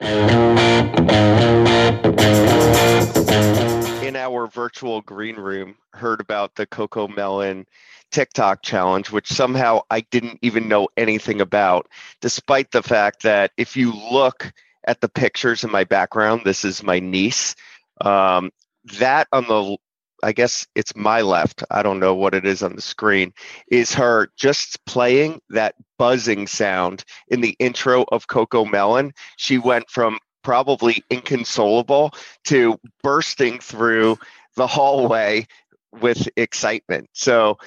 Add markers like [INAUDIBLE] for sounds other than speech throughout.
In our virtual green room, heard about the CoComelon TikTok challenge, which somehow I didn't even know anything about, despite the fact that if you look at the pictures in my background, this is my niece. Um, that on the I guess it's my left. I don't know what it is on the screen. Is her just playing that buzzing sound in the intro of CoComelon? She went from probably inconsolable to bursting through the hallway with excitement. So,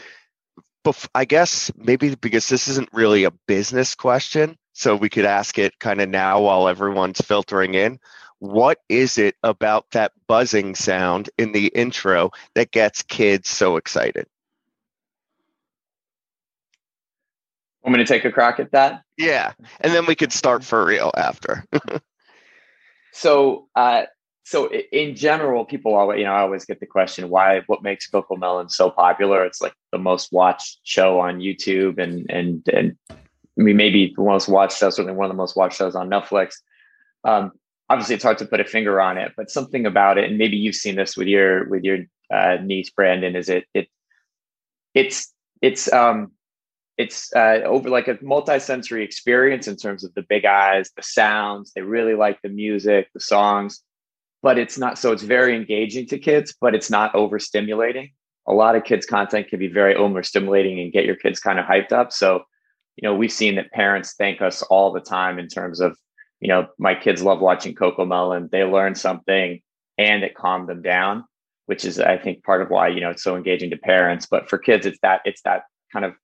I guess maybe because this isn't really a business question, so we could ask it kind of now while everyone's filtering in what is it about that buzzing sound in the intro that gets kids so excited? Want me to take a crack at that? Yeah, and then we could start for real after. [LAUGHS] so, uh, so in general, people always, you know, I always get the question, why, what makes CoComelon so popular? It's like the most watched show on YouTube, and and and I mean, maybe the most watched show, certainly one of the most watched shows on Netflix. Um, obviously it's hard to put a finger on it, but something about it, and maybe you've seen this with your with your uh, niece Brandon, is it it it's it's um it's uh, over like a multi-sensory experience in terms of the big eyes, the sounds. They really like the music, the songs, but it's not so it's very engaging to kids, but it's not overstimulating. A lot of kids' content can be very overstimulating and get your kids kind of hyped up. So, you know, we've seen that parents thank us all the time in terms of you know, my kids love watching CoComelon. They learn something and it calmed them down, which is, I think, part of why, you know, it's so engaging to parents. But for kids, it's that, it's that kind of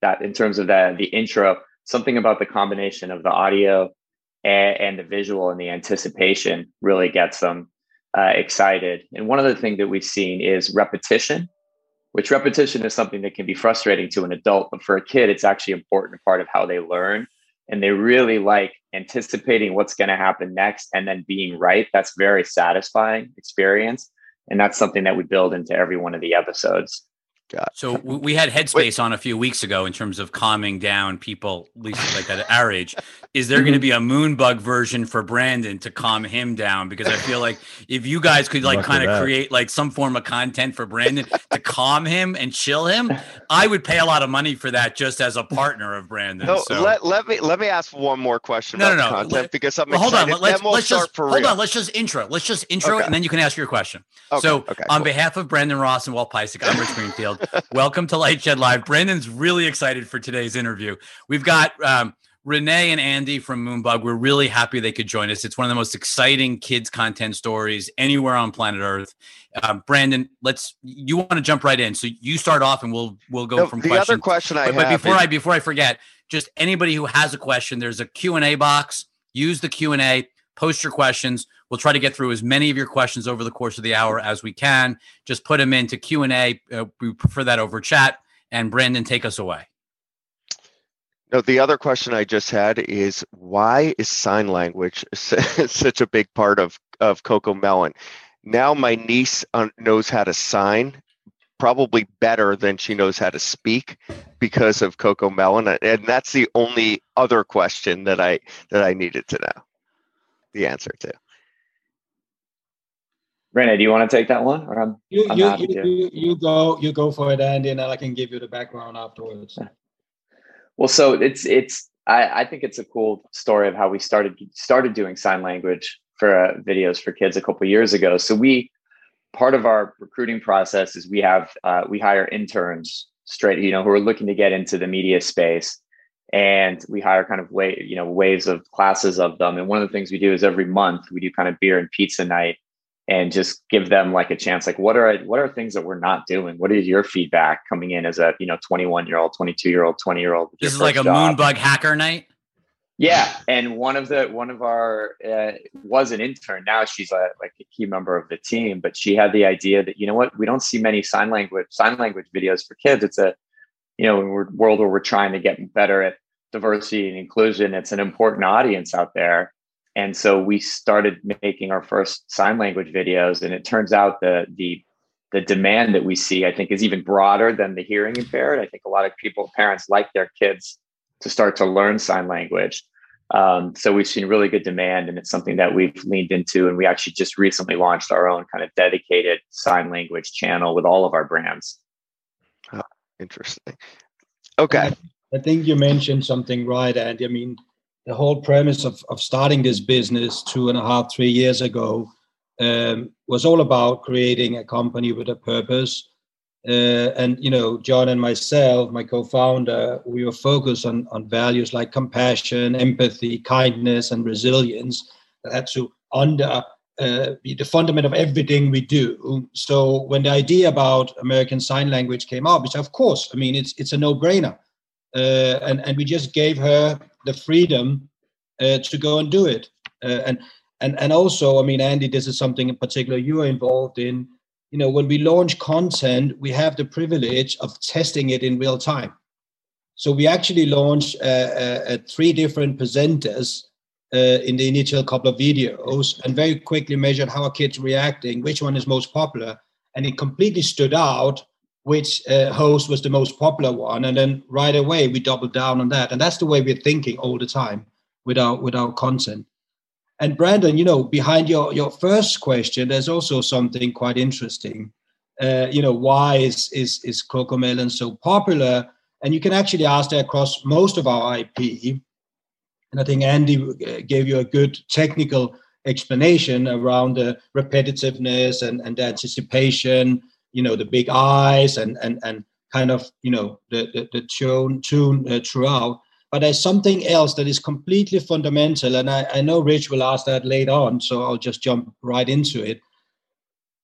that in terms of the, the intro, something about the combination of the audio and, and the visual and the anticipation really gets them uh, excited. And one of the things that we've seen is repetition, which repetition is something that can be frustrating to an adult, but for a kid, it's actually important part of how they learn and they really like anticipating what's going to happen next and then being right. That's very satisfying experience and that's something that we build into every one of the episodes God. So we had Headspace Wait. on a few weeks ago in terms of calming down people, at least like at [LAUGHS] our age. Is there going to mm-hmm. be a Moonbug version for Brandon to calm him down? Because I feel like if you guys could like kind of create like some form of content for Brandon to calm him and chill him, I would pay a lot of money for that just as a partner of Brandon. No, so. let, let me let me ask one more question no, about no, no. content let, because I'm well, hold excited. on. Let's, we'll let's just hold real. on. Let's just intro. Let's just intro okay. and then you can ask your question. Okay, so, okay, on cool. behalf of Brandon Ross and Walt Piecyk, I'm Rich Greenfield. Welcome to Lightshed Live. Brandon's really excited for today's interview. We've got um, Rene and Andy from Moonbug. We're really happy they could join us. It's one of the most exciting kids content stories anywhere on planet Earth. Uh, Brandon, let's. You want to jump right in, so you start off, and we'll we'll go no, from the questions. other question I but, have. But before is- I before I forget, just anybody who has a question, there's a Q and A box. Use the Q and A. Post your questions. We'll try to get through as many of your questions over the course of the hour as we can. Just put them into Q and A. Uh, we prefer that over chat. And Brandon, take us away. No, the other question I just had is why is sign language [LAUGHS] such a big part of of CoComelon? Now my niece uh, knows how to sign probably better than she knows how to speak because of CoComelon, and that's the only other question that I that I needed to know the answer to. Rene, do you want to take that one, or I'm, you, I'm you, you, you, you, go you go for it, Andy, and then I can give you the background afterwards. Well, so it's it's I, I think it's a cool story of how we started started doing sign language for uh, videos for kids a couple years ago. So we part of our recruiting process is we have uh, we hire interns straight, you know, who are looking to get into the media space, and we hire kind of way you know waves of classes of them. And one of the things we do is every month we do kind of beer and pizza night and just give them like a chance like what are what are things that we're not doing? What is your feedback coming in as a you know 21 year old 22 year old 20 year old this is like a job? moonbug hacker night? Yeah and one of the one of our uh, was an intern. Now she's a, like a key member of the team but she had the idea that you know what? We don't see many sign language sign language videos for kids. It's a you know in a world where we're trying to get better at diversity and inclusion it's an important audience out there and so we started making our first sign language videos and it turns out the the the demand that we see i think is even broader than the hearing impaired i think a lot of people parents like their kids to start to learn sign language Um, so we've seen really good demand, and it's something that we've leaned into. And we actually just recently launched our own kind of dedicated sign language channel with all of our brands. Interesting. Okay. I think you mentioned something right, Andy. I mean, the whole premise of, of starting this business two and a half, three years ago um, was all about creating a company with a purpose uh, and you know, John and myself, my co-founder, we were focused on on values like compassion, empathy, kindness, and resilience that had to under uh, be the fundament of everything we do. So when the idea about American Sign Language came up, which of course, I mean, it's it's a no-brainer, uh, and and we just gave her the freedom uh, to go and do it. Uh, and and and also, I mean, Andy, this is something in particular you are involved in you know, when we launch content, we have the privilege of testing it in real time. So we actually launched uh, three different presenters uh, in the initial couple of videos and very quickly measured how our kids reacting, which one is most popular. And it completely stood out which uh, host was the most popular one. And then right away, we doubled down on that. And that's the way we're thinking all the time with our, with our content. And Brandon, you know, behind your your first question, there's also something quite interesting. Uh, you know, why is is is CoComelon so popular? And you can actually ask that across most of our IP. And I think Andy uh, gave you a good technical explanation around the repetitiveness and, and the anticipation, you know, the big eyes and and and kind of, you know, the the, the tune tune uh, throughout. But there's something else that is completely fundamental. And I, I know Rich will ask that later on, so I'll just jump right into it.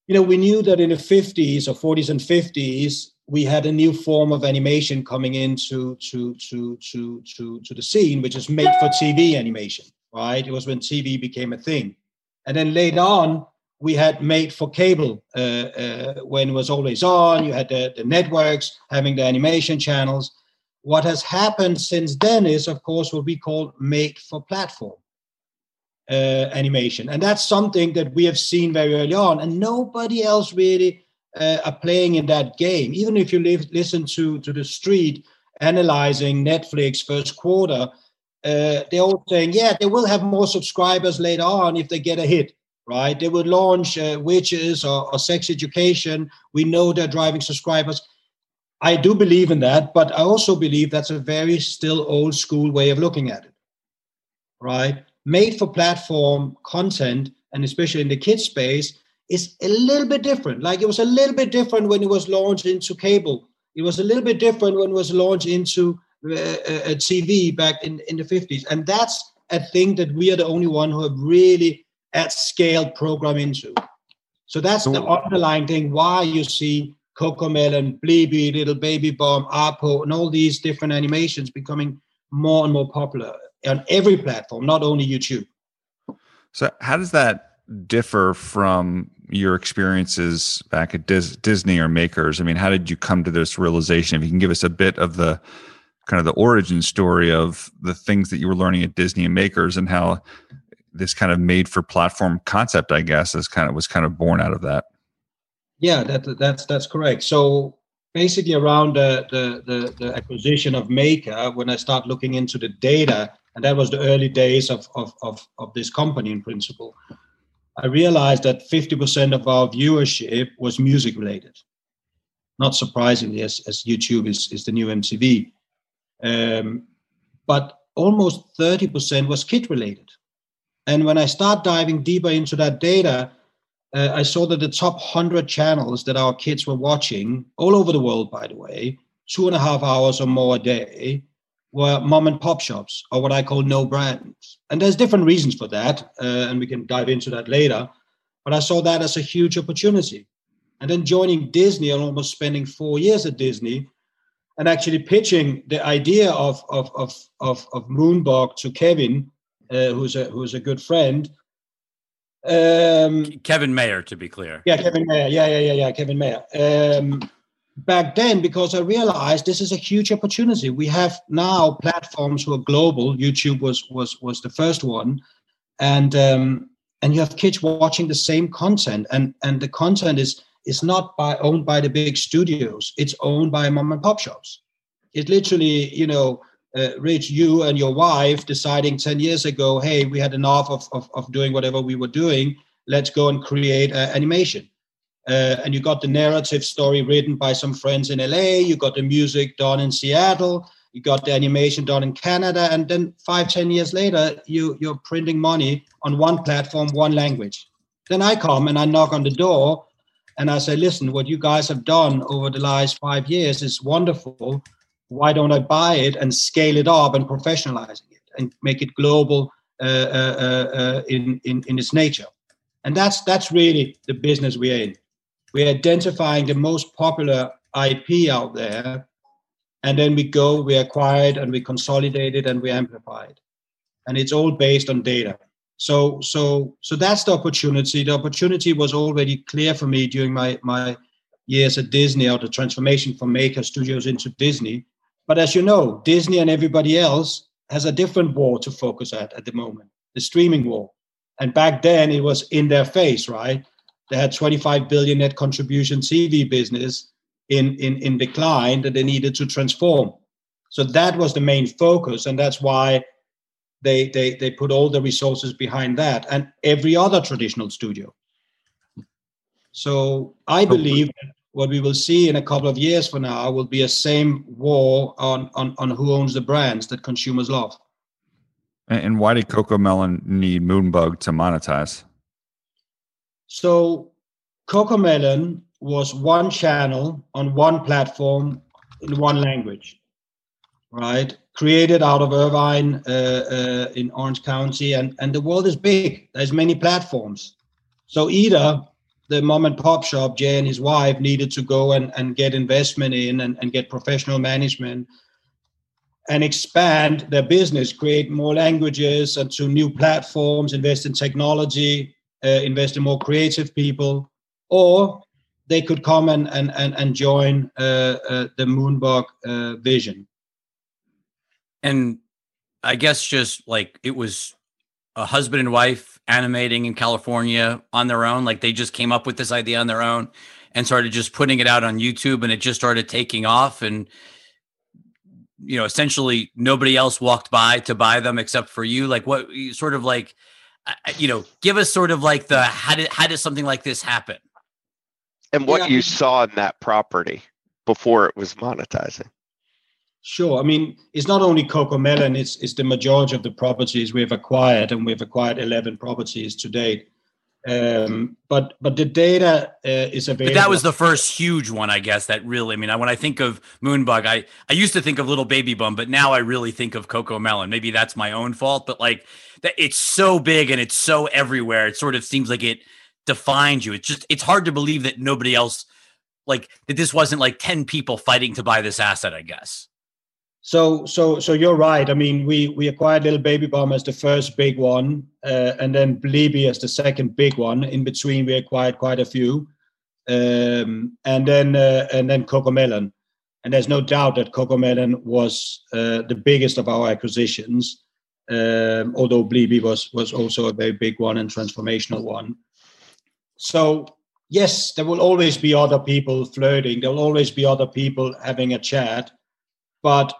You know, we knew that in the 50s or 40s and 50s, we had a new form of animation coming into to, to, to, to, to the scene, which is made for TV animation, right? It was when TV became a thing. And then later on, we had made for cable uh, uh, when it was always on. You had the, the networks having the animation channels. What has happened since then is, of course, what we call made for platform uh, animation. And that's something that we have seen very early on, and nobody else really uh, are playing in that game. Even if you live, listen to, to the street analyzing Netflix first quarter, uh, they're all saying, yeah, they will have more subscribers later on if they get a hit, right? They will launch uh, witches or, or sex education. We know they're driving subscribers. I do believe in that, but I also believe that's a very still old school way of looking at it, right? Made for platform content, and especially in the kids space, is a little bit different. Like it was a little bit different when it was launched into cable. It was a little bit different when it was launched into uh, uh, TV back in, in the 50s. And that's a thing that we are the only one who have really at scale program into. So that's the underlying thing why you see CoComelon, Blippi, Little Baby Bum, Arpo, and all these different animations becoming more and more popular on every platform, not only YouTube. So, how does that differ from your experiences back at Dis- Disney or Makers? I mean, how did you come to this realization? If you can give us a bit of the kind of the origin story of the things that you were learning at Disney and Makers and how this kind of made for platform concept, I guess, is kind of was kind of born out of that. Yeah, that, that's that's correct. So basically, around the, the, the the acquisition of Maker, when I start looking into the data, and that was the early days of of of, of this company in principle, I realized that 50% of our viewership was music related. Not surprisingly, as, as YouTube is, is the new MTV. Um, but almost 30% was kid related. And when I start diving deeper into that data, uh, I saw that the top 100 channels that our kids were watching, all over the world, by the way, two and a half hours or more a day, were mom and pop shops or what I call no brands. And there's different reasons for that, uh, and we can dive into that later. But I saw that as a huge opportunity. And then joining Disney and almost spending four years at Disney and actually pitching the idea of, of, of, of, of Moonbug to Kevin, uh, who's, a, who's a good friend, um, Kevin Mayer, to be clear. Yeah, Kevin Mayer. Yeah, yeah, yeah, yeah, Kevin Mayer. Um, back then, because I realized this is a huge opportunity. We have now platforms who are global. YouTube was was was the first one, and um, and you have kids watching the same content, and and the content is is not by owned by the big studios. It's owned by mom and pop shops. It literally, you know, uh, Rich, you and your wife deciding 10 years ago, hey, we had enough of, of, of doing whatever we were doing. Let's go and create uh, animation. Uh, and you got the narrative story written by some friends in LA. You got the music done in Seattle. You got the animation done in Canada. And then five, ten years later, you, you're printing money on one platform, one language. Then I come and I knock on the door and I say, listen, what you guys have done over the last five years is wonderful why don't I buy it and scale it up and professionalizing it and make it global uh, uh, uh, uh, in, in, in its nature? And that's, that's really the business we're in. We're identifying the most popular IP out there, and then we go, we acquire it, and we consolidate it, and we amplify it. And it's all based on data. So, so, so that's the opportunity. The opportunity was already clear for me during my my years at Disney, or the transformation from Maker Studios into Disney. But as you know, Disney and everybody else has a different war to focus at at the moment, the streaming war. And back then it was in their face, right? They had 25 billion net contribution TV business in, in, in decline that they needed to transform. So that was the main focus. And that's why they, they, they put all the resources behind that and every other traditional studio. So I believe what we will see in a couple of years from now will be a same war on, on, on who owns the brands that consumers love. And why did CoComelon need Moonbug to monetize? So CoComelon was one channel on one platform in one language, right? Created out of Irvine uh, uh, in Orange County, and, and the world is big. There's many platforms. So either the mom and pop shop, Jay and his wife, needed to go and, and get investment in and, and get professional management and expand their business, create more languages and to new platforms, invest in technology, uh, invest in more creative people, or they could come and, and, and, and join uh, uh, the Moonbug uh, vision. And I guess just like it was a husband and wife animating in California on their own. Like they just came up with this idea on their own and started just putting it out on YouTube and it just started taking off. And, you know, essentially nobody else walked by to buy them except for you. Like what sort of like, you know, give us sort of like the how did how did something like this happen? And what yeah. you saw in that property before it was monetizing. Sure. I mean, it's not only CoComelon, it's, it's the majority of the properties we've acquired, and we've acquired 11 properties to date. Um, but but the data uh, is available. But that was the first huge one, I guess. That really, I mean, when I think of Moonbug, I I used to think of Little Baby Bum, but now I really think of CoComelon. Maybe that's my own fault, but like that, it's so big and it's so everywhere. It sort of seems like it defines you. It's just it's hard to believe that nobody else, like that, this wasn't like ten people fighting to buy this asset. I guess. So, so, so you're right. I mean, we we acquired Little Baby Bum as the first big one, uh, and then Blippi as the second big one. In between, we acquired quite a few, um, and then uh, and then CoComelon. And there's no doubt that CoComelon was uh, the biggest of our acquisitions, um, although Blippi was was also a very big one and transformational one. So yes, there will always be other people flirting. There will always be other people having a chat, but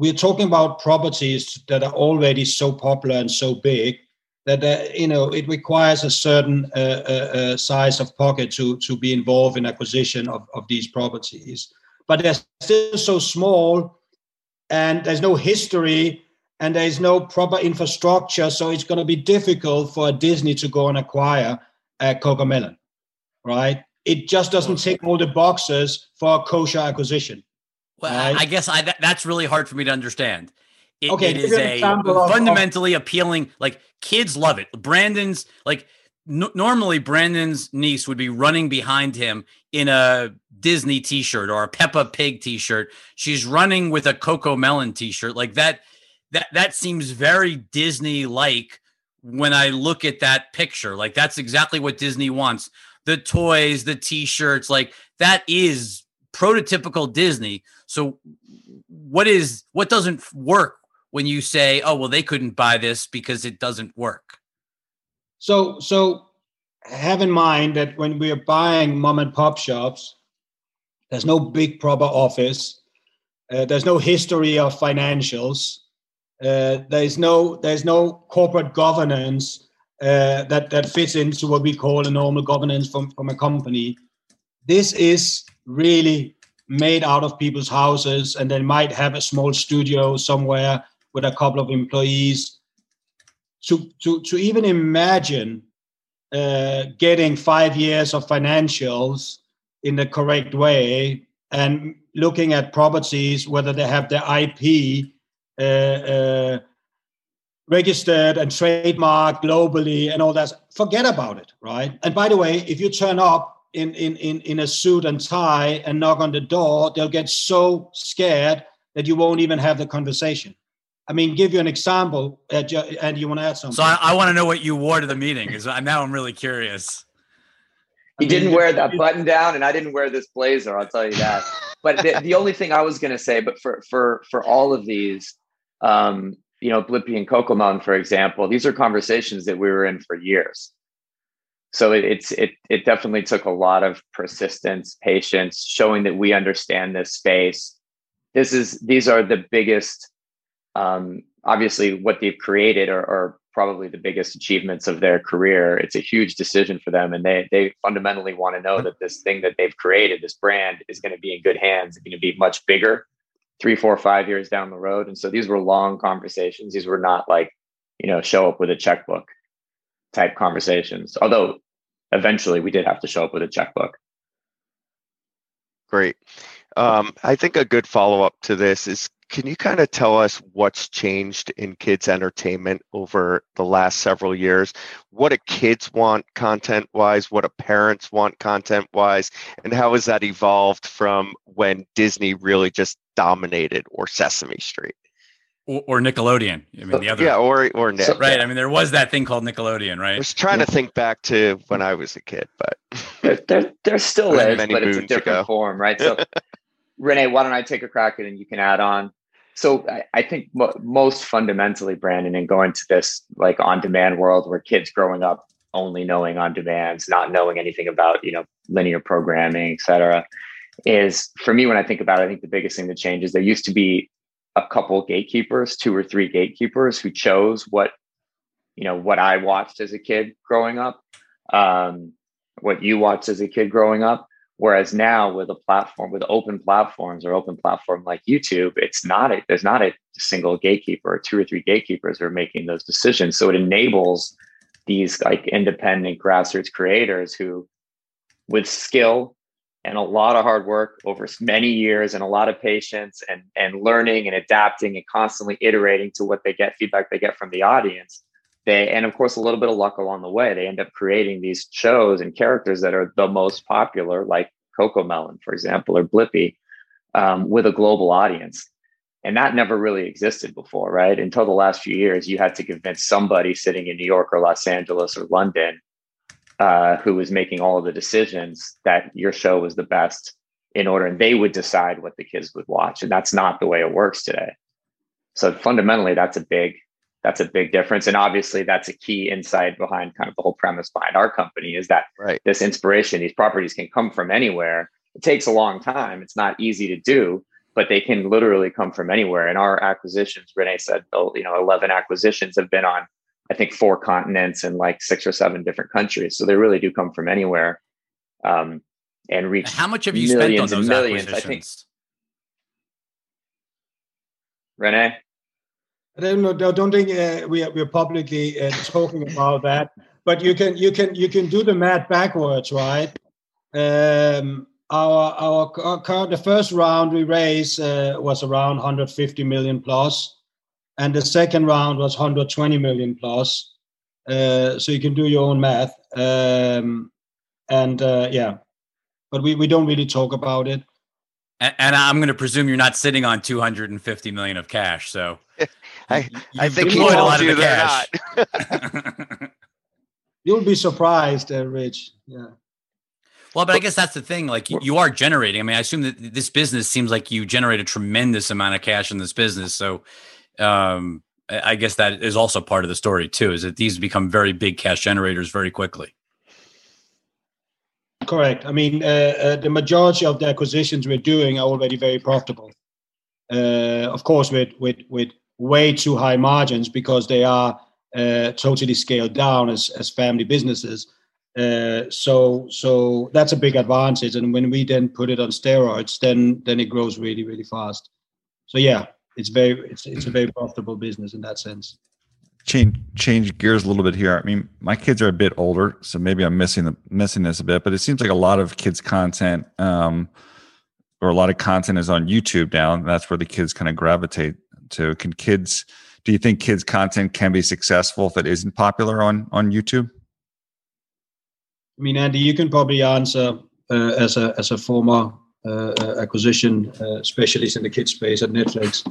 we're talking about properties that are already so popular and so big that uh, you know it requires a certain uh, uh, uh, size of pocket to to be involved in acquisition of, of these properties. But they're still so small and there's no history and there's no proper infrastructure so it's going to be difficult for disney to go and acquire a CoComelon right? It just doesn't tick all the boxes for a kosher acquisition well, right? I guess I that, that's really hard for me to understand. It, okay, it is a fundamentally appealing. Like kids love it. Brandon's like normally Brandon's niece would be running behind him in a Disney T-shirt or a Peppa Pig T-shirt. She's running with a CoComelon T-shirt. Like that. That that seems very Disney like when I look at that picture. Like that's exactly what Disney wants. The toys, the T-shirts, like that is prototypical Disney. So what is what doesn't work when you say, "Oh, well they couldn't buy this because it doesn't work?" So so have in mind that when we are buying mom and pop shops, there's no big proper office. Uh, there's no history of financials. Uh, there's no there's no corporate governance uh, that that fits into what we call a normal governance from from a company. This is really made out of people's houses, and they might have a small studio somewhere with a couple of employees. To to to even imagine uh, getting five years of financials in the correct way and looking at properties whether they have their IP uh, uh, registered and trademarked globally and all that. Forget about it, right? And by the way, if you turn up in, in, in, in a suit and tie and knock on the door, they'll get so scared that you won't even have the conversation. I mean, give you an example, uh, and you want to add something. So I, I want to know what you wore to the meeting because now I'm really curious. He didn't wear that button down, and I didn't wear this blazer. I'll tell you that. [LAUGHS] But the, the only thing I was going to say, but for for for all of these, um, you know, Blippi and CoComelon, for example, these are conversations that we were in for years. So it, it's it it definitely took a lot of persistence, patience, showing that we understand this space. This is these are the biggest, um, obviously, what they've created are, are probably the biggest achievements of their career. It's a huge decision for them, and they they fundamentally want to know that this thing that they've created, this brand, is going to be in good hands. It's going to be much bigger, three, four, five years down the road. And so these were long conversations. These were not like you know show up with a checkbook type conversations. Although eventually we did have to show up with a checkbook. Great. Um, I think a good follow up to this is can you kind of tell us what's changed in kids entertainment over the last several years? What do kids want content wise? What do parents want content wise? And how has that evolved from when Disney really just dominated or Sesame Street? Or, or Nickelodeon. I mean, uh, the other. Yeah, or, or Nick. So, right. I mean, there was that thing called Nickelodeon, right? I was trying yeah. to think back to when I was a kid, but. [LAUGHS] there, there, there still is, but it's a different ago. form, right? So, [LAUGHS] Rene, why don't I take a crack at it and you can add on? so I, I think mo- most fundamentally, Brandon, and going to this like on-demand world where kids growing up only knowing on demands, not knowing anything about you know linear programming, et cetera, is for me when I think about it, I think the biggest thing that changes. There used to be a couple gatekeepers, two or three gatekeepers who chose what you know what I watched as a kid growing up, um, what you watched as a kid growing up, Whereas now with a platform, with open platforms or open platform like YouTube, it's not a, there's not a single gatekeeper or two or three gatekeepers are making those decisions. So it enables these like independent grassroots creators who with skill and a lot of hard work over many years and a lot of patience and, and learning and adapting and constantly iterating to what they get feedback they get from the audience. They and of course a little bit of luck along the way they end up creating these shows and characters that are the most popular like cocomelon for example or blippi um, with a global audience. And that never really existed before right? Until the last few years you had to convince somebody sitting in new york or los angeles or london uh, who was making all of the decisions that your show was the best in order and they would decide what the kids would watch and that's not the way it works today. So fundamentally that's a big that's a big difference and obviously that's a key insight behind kind of the whole premise behind our company is that right. this inspiration these properties can come from anywhere. It takes a long time. It's not easy to do but they can literally come from anywhere and our acquisitions rene said oh, you know 11 acquisitions have been on i think four continents and like six or seven different countries so they really do come from anywhere um, and reach how much have you spent on those millions acquisitions? i think rene I don't know. I don't think uh, we are we're publicly uh, talking about that. But you can you can you can do the math backwards, right? Um, our our current the first round we raised uh, was around 150 million plus, and the second round was 120 million plus. Uh, so you can do your own math. Um, and uh, yeah, but we, we don't really talk about it. And, and I'm going to presume you're not sitting on 250 million of cash. So [LAUGHS] I, I think he told a lot you they're not. [LAUGHS] [LAUGHS] You'll be surprised, uh, Rich. Yeah. Well, but I guess that's the thing. Like you are generating. I mean, I assume that this business seems like you generate a tremendous amount of cash in this business. So, um, I guess that is also part of the story too. Is that these become very big cash generators very quickly. Correct. I mean, uh, uh, the majority of the acquisitions we're doing are already very profitable. uh, of course, with with with way too high margins because they are uh, totally scaled down as as family businesses. Uh, so so that's a big advantage. And when we then put it on steroids, then then it grows really really fast. So yeah, it's very it's it's a very profitable business in that sense. Change change gears a little bit here. I mean, my kids are a bit older, so maybe I'm missing the missing this a bit. But it seems like a lot of kids' content, um, or a lot of content, is on YouTube now. And that's where the kids kind of gravitate to. Can kids? Do you think kids' content can be successful if it isn't popular on on YouTube? I mean, Andy, you can probably answer uh, as a as a former acquisition uh, specialist in the kids space at Netflix.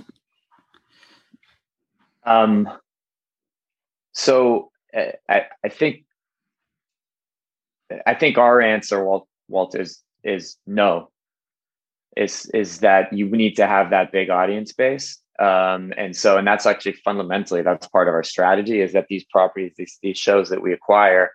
Um, so uh, I, I think I think our answer, Walt, Walt, is is no. Is is that you need to have that big audience base, um, and so and that's actually fundamentally that's part of our strategy is that these properties, these these shows that we acquire,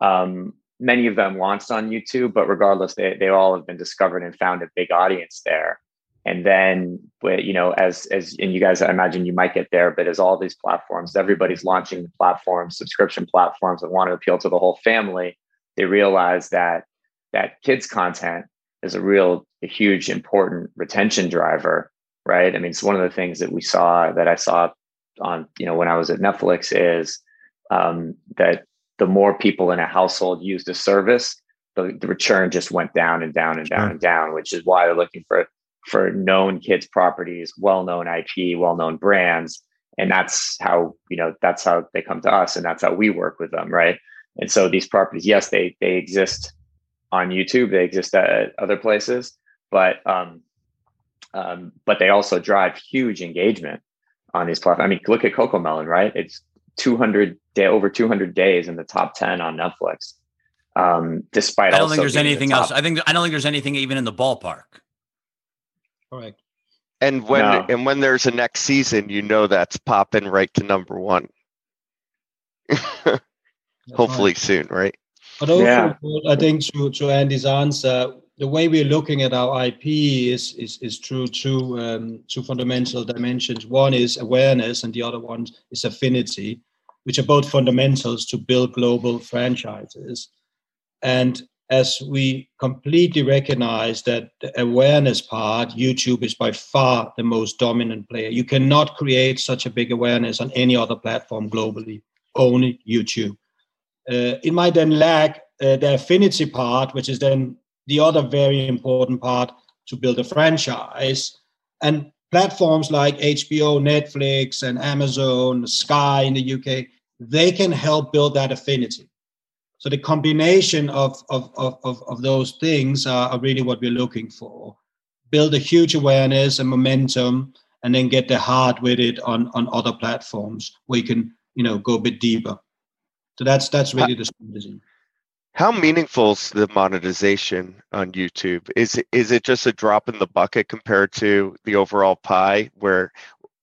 um, many of them launched on YouTube, but regardless, they they all have been discovered and found a big audience there. And then you know as as and you guys i imagine you might get there but as all these platforms everybody's launching platforms subscription platforms that want to appeal to the whole family they realize that that kids content is a real a huge important retention driver right? I mean it's one of the things that we saw that i saw on you know when i was at netflix is um, that the more people in a household use the service the, the return just went down and down and down sure. and down which is why they're looking for for known kids properties, well-known IP, well-known brands. And that's how, you know, that's how they come to us and that's how we work with them. Right. And so these properties, yes, they they exist on YouTube, they exist at other places, but um, um, but they also drive huge engagement on these platforms. I mean, look at CoComelon, right? It's 200 day over 200 days in the top 10 on Netflix. Um, despite I don't think there's anything the else. I think I don't think there's anything even in the ballpark. Correct. And when no. and when there's a next season, you know that's popping right to number one. [LAUGHS] Hopefully right. soon, right? But also, yeah. I think to, to Andy's answer, the way we're looking at our IP is is, is true two um, two fundamental dimensions. One is awareness, and the other one is affinity, which are both fundamentals to build global franchises. And as we completely recognize that the awareness part, YouTube is by far the most dominant player. You cannot create such a big awareness on any other platform globally, only YouTube. Uh, it might then lack uh, the affinity part, which is then the other very important part to build a franchise. And platforms like HBO, Netflix, and Amazon, Sky in the UK, they can help build that affinity. So the combination of, of, of, of, those things are, are really what we're looking for. Build a huge awareness and momentum, and then get the heart with it on, on other platforms where you can, you know, go a bit deeper. So that's that's really the strategy. How meaningful is the monetization on YouTube? Is it, is it just a drop in the bucket compared to the overall pie where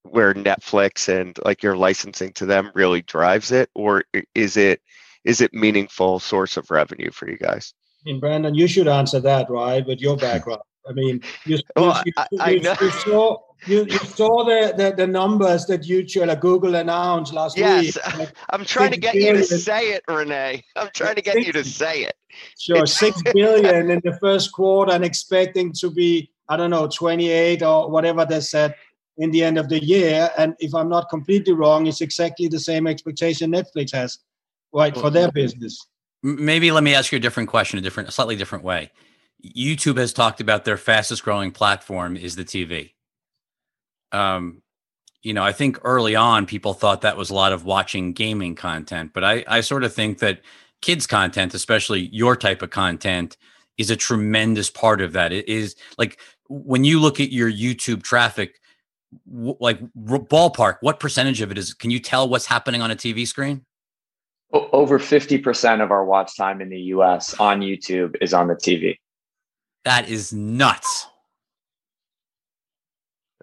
where Netflix and like your licensing to them really drives it, or is it is it meaningful source of revenue for you guys? I mean, Brandon, you should answer that, right? With your [LAUGHS] background. I mean, you, well, you, I, I you, you, saw you, you saw the, the, the numbers that YouTube, like Google announced last yes, week. Yes, [LAUGHS] I'm trying to get billion. you to say it, Rene. I'm trying to get six, you to say it. Sure, it's, six [LAUGHS] billion in the first quarter, and expecting to be I don't know 28 or whatever they said in the end of the year. And if I'm not completely wrong, it's exactly the same expectation Netflix has right for their business maybe let me ask you a different question a different a slightly different way youtube has talked about their fastest growing platform is the tv um you know i think early on people thought that was a lot of watching gaming content but i i sort of think that kids content especially your type of content is a tremendous part of that it is like when you look at your youtube traffic w- like r- ballpark what percentage of it is can you tell what's happening on a tv screen over 50% of our watch time in the US on YouTube is on the TV. That is nuts.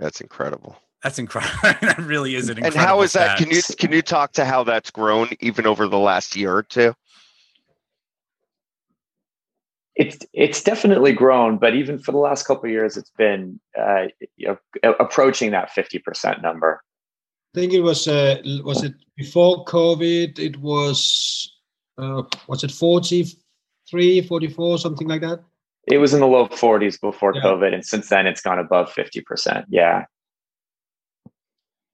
That's incredible. That's incredible. [LAUGHS] that really is an incredible. And how is that? Can you can you talk to how that's grown even over the last year or two? it's it's definitely grown, but even for the last couple of years, it's been uh, you know, approaching that fifty percent number. I think it was uh, was it before COVID? It was uh, was it 43, 44, something like that? It was in the low 40s before yeah. COVID, and since then it's gone above 50%. Yeah.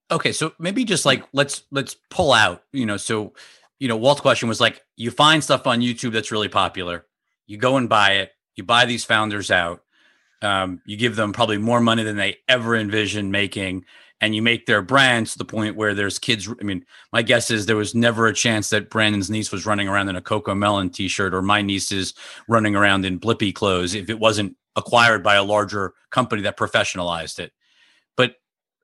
Okay, so maybe just like let's let's pull out, you know, so you know, Walt's question was like you find stuff on YouTube that's really popular, you go and buy it, you buy these founders out, um, you give them probably more money than they ever envisioned making, and you make their brand to the point where there's kids. I mean, my guess is there was never a chance that Brandon's niece was running around in a CoComelon t-shirt or my niece is running around in Blippi clothes if it wasn't acquired by a larger company that professionalized it. But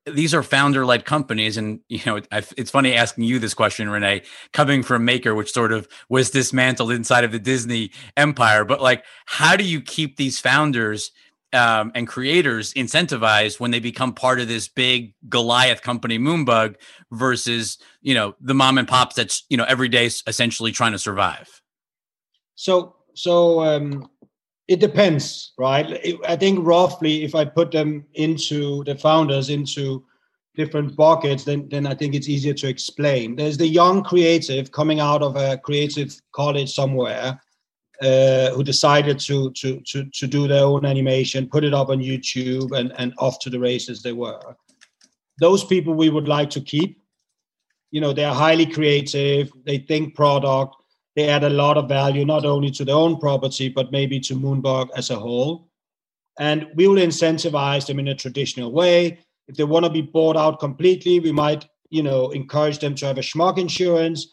these are founder-led companies, and you know, it's funny asking you this question, Rene, coming from Maker, which sort of was dismantled inside of the Disney empire. But like, how do you keep these founders? Um, and creators incentivized when they become part of this big Goliath company, Moonbug, versus you know the mom and pops that's you know every day essentially trying to survive. So so um, it depends, right? I think roughly, if I put them into the founders into different buckets, then then I think it's easier to explain. There's the young creative coming out of a creative college somewhere uh, who decided to, to to to do their own animation, put it up on YouTube, and and off to the races they were. Those people we would like to keep. You know, they are highly creative. They think product. They add a lot of value not only to their own property but maybe to Moonbug as a whole. And we will incentivize them in a traditional way. If they want to be bought out completely, we might, you know, encourage them to have a schmuck insurance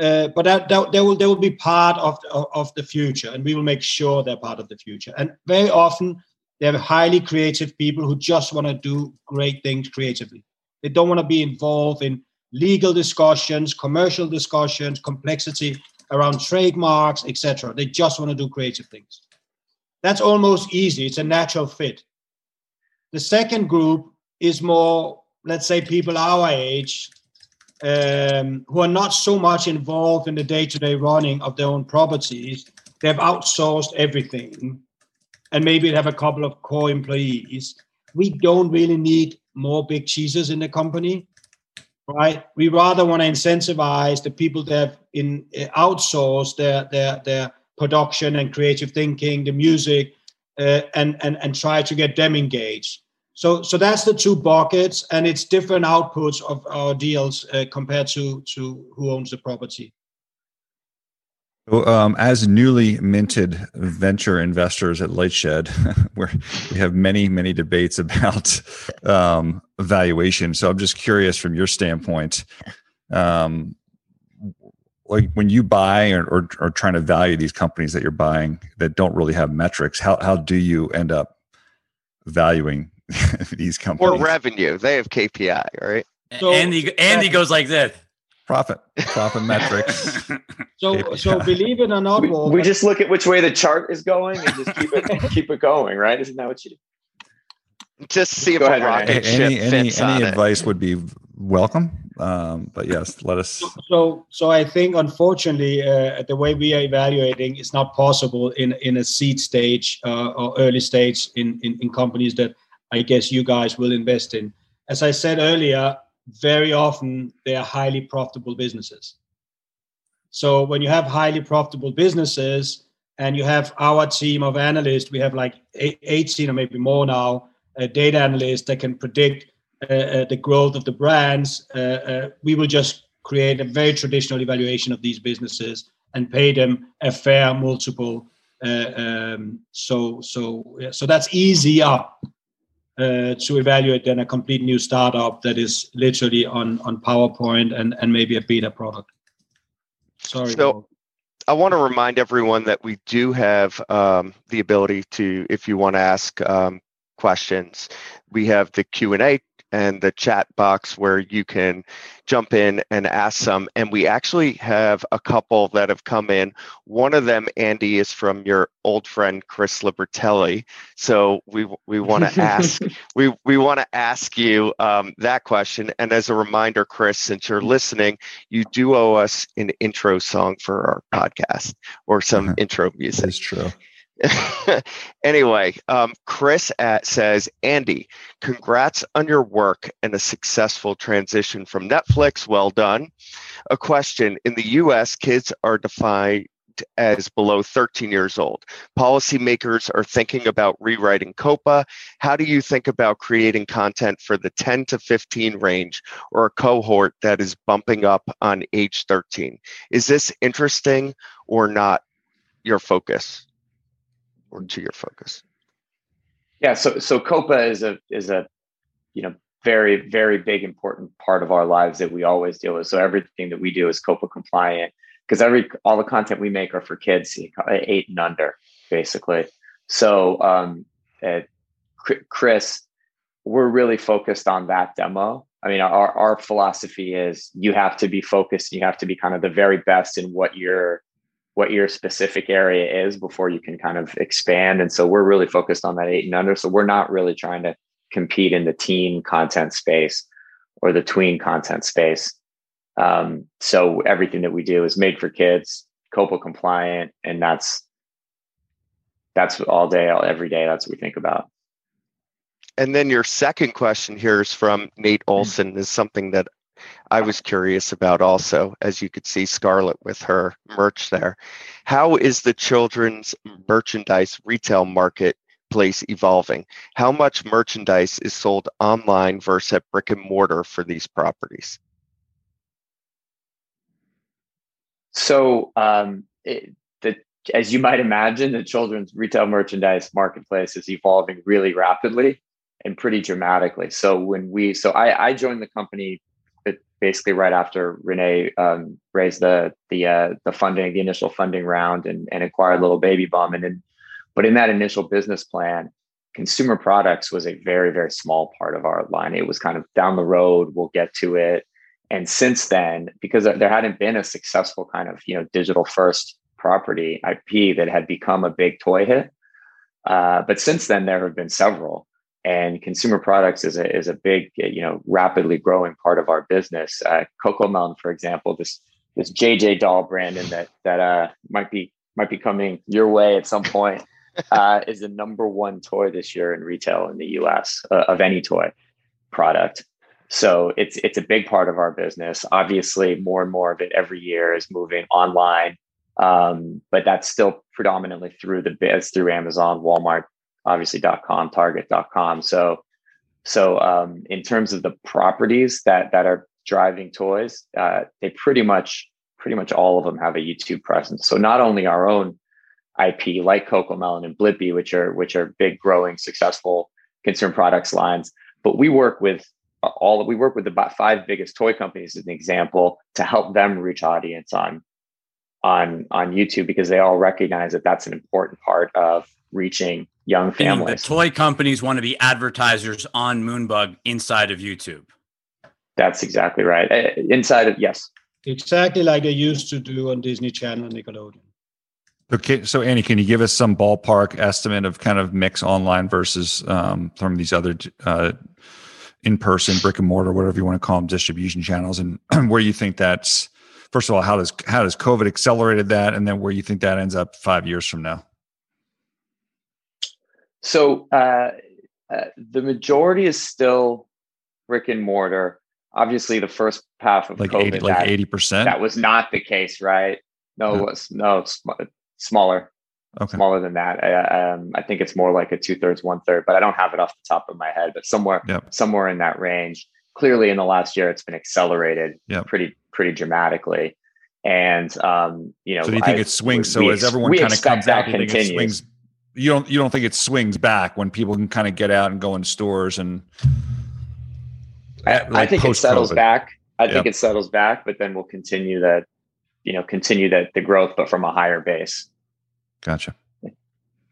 uh, but that, that, they will they will be part of, of, of the future, and we will make sure they're part of the future. And very often, they are highly creative people who just want to do great things creatively. They don't want to be involved in legal discussions, commercial discussions, complexity around trademarks, etc. They just want to do creative things. That's almost easy. It's a natural fit. The second group is more, let's say, people our age um, who are not so much involved in the day-to-day running of their own properties. They've outsourced everything, and maybe they have a couple of core employees. We don't really need more big cheeses in the company, right? We rather want to incentivize the people that have in uh, outsourced their their their production and creative thinking, the music, uh, and and and try to get them engaged. So, so that's the two buckets, and it's different outputs of our deals uh, compared to to who owns the property. So, um, as newly minted venture investors at Lightshed, [LAUGHS] where we have many, many debates about um, valuation. So, I'm just curious from your standpoint, um, like when you buy or, or, or trying to value these companies that you're buying that don't really have metrics, how how do you end up valuing [LAUGHS] these companies or revenue. They have KPI, right? So, Andy Andy goes like this. Profit, profit metrics. [LAUGHS] So, KPI. so believe it or not, we, we, just look at which way the chart is going and just keep it [LAUGHS] keep it going, right? Isn't that what you do? Just see if Go a ahead, rocket ship any any, any advice it. would be welcome. Um, but yes, let us. So, so I think unfortunately, uh, the way we are evaluating is not possible in in a seed stage uh, or early stage in, in in companies that I guess you guys will invest in. As I said earlier, very often they are highly profitable businesses. So when you have highly profitable businesses and you have our team of analysts, we have like 18 or maybe more now, uh, data analysts that can predict uh, uh, the growth of the brands. Uh, uh, we will just create a very traditional evaluation of these businesses and pay them a fair multiple. Uh, um, so so so that's easier uh, to evaluate then a complete new startup that is literally on on PowerPoint and and maybe a beta product. Sorry. So, I want to remind everyone that we do have um, the ability to, if you want to ask um, questions, we have the Q and A and the chat box where you can jump in and ask some. And we actually have a couple that have come in. One of them, Andy, is from your old friend Chris Libertelli. So we we want to [LAUGHS] ask we we want to ask you um, that question. And as a reminder, Chris, since you're listening, you do owe us an intro song for our podcast or some intro music. That's true. [LAUGHS] anyway, um, Chris at says, Andy, congrats on your work and a successful transition from Netflix. Well done. A question In the US, kids are defined as below 13 years old. Policymakers are thinking about rewriting COPPA. How do you think about creating content for the 10 to 15 range or a cohort that is bumping up on age 13? Is this interesting or not your focus or to your focus? Yeah, so so COPPA is a is a you know very very big important part of our lives that we always deal with. So everything that we do is COPPA compliant because every all the content we make are for kids eight and under, basically. So, um, Chris, we're really focused on that demo. I mean, our our philosophy is you have to be focused. You have to be kind of the very best in what your what your specific area is before you can kind of expand. And so we're really focused on that eight and under. So we're not really trying to compete in the teen content space or the tween content space. Um, so everything that we do is made for kids, COPPA compliant, and that's that's all day, all, every day. That's what we think about. And then your second question here is from Nate hmm. Olson. Is something that I was curious about also, as you could see Scarlett with her merch there. How is the children's merchandise retail marketplace evolving? How much merchandise is sold online versus at brick and mortar for these properties? So, um, it, the, as you might imagine, the children's retail merchandise marketplace is evolving really rapidly and pretty dramatically. So when we, so I, I joined the company basically right after Rene um, raised the the uh, the funding, the initial funding round, and, and acquired Little Baby Bum. And then, but in that initial business plan, consumer products was a very very small part of our line. It was kind of down the road. We'll get to it. And since then, because there hadn't been a successful kind of you know digital first property IP that had become a big toy hit, uh, but since then there have been several. And consumer products is a is a big you know rapidly growing part of our business. Uh, CoComelon, for example, this this JJ doll brand and that that uh, might be might be coming your way at some point. [LAUGHS] Uh, is the number one toy this year in retail in the U.S. Uh, of any toy product. So it's it's a big part of our business. Obviously, more and more of it every year is moving online, um, but that's still predominantly through the biz through Amazon, Walmart, obviously .com, Target.com. So so um, in terms of the properties that that are driving toys, uh, they pretty much pretty much all of them have a YouTube presence. So not only our own IP like CoComelon and Blippi, which are which are big, growing, successful consumer products lines, but we work with all we work with about five biggest toy companies as an example to help them reach audience on on on YouTube because they all recognize that that's an important part of reaching young families. The toy companies want to be advertisers on Moonbug inside of YouTube. That's exactly right. Uh, inside of yes, exactly like they used to do on Disney Channel and Nickelodeon. Okay, so Andy, can you give us some ballpark estimate of kind of mix online versus um, some of these other uh, in person, brick and mortar, whatever you want to call them, distribution channels, and [CLEARS THROAT] where you think that's first of all, how does how does COVID accelerated that, and then where you think that ends up five years from now? So uh, uh, the majority is still brick and mortar. Obviously, the first half of like COVID, 80, like eighty percent. That was not the case, right? No, it was no smaller okay. smaller than that. I, um, I think it's more like a two thirds, one third, but I don't have it off the top of my head, but somewhere, yep. somewhere in that range. Clearly, in the last year, it's been accelerated yep. pretty, pretty dramatically. And um, you know, so do you think I, it swings? So as everyone kind of comes out, you it swings. You don't, you don't think it swings back when people can kind of get out and go in stores and. I, like I think it settles back. I yep. think it settles back, but then we'll continue that, you know, continue that the growth, but from a higher base. Gotcha.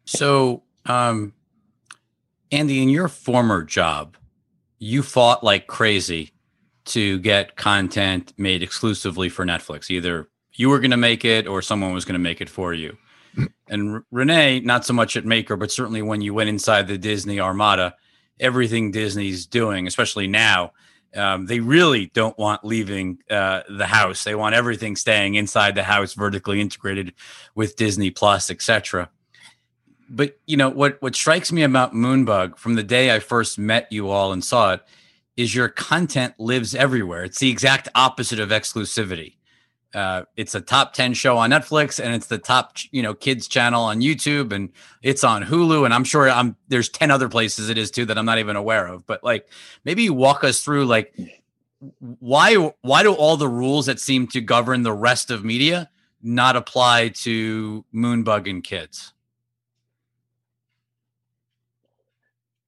So, um, Andy, in your former job, you fought like crazy to get content made exclusively for Netflix. Either you were going to make it or someone was going to make it for you. And Rene, not so much at Maker, but certainly when you went inside the Disney Armada, everything Disney's doing, especially now, um, they really don't want leaving uh, the house. They want everything staying inside the house, vertically integrated with Disney Plus, etc. but you know what what strikes me about Moonbug from the day I first met you all and saw it is your content lives everywhere. It's the exact opposite of exclusivity. Uh, it's a top 10 show on Netflix and it's the top, you know, kids channel on YouTube and it's on Hulu. And I'm sure I'm there's 10 other places it is too that I'm not even aware of. But like maybe walk us through like why why do all the rules that seem to govern the rest of media not apply to Moonbug and kids?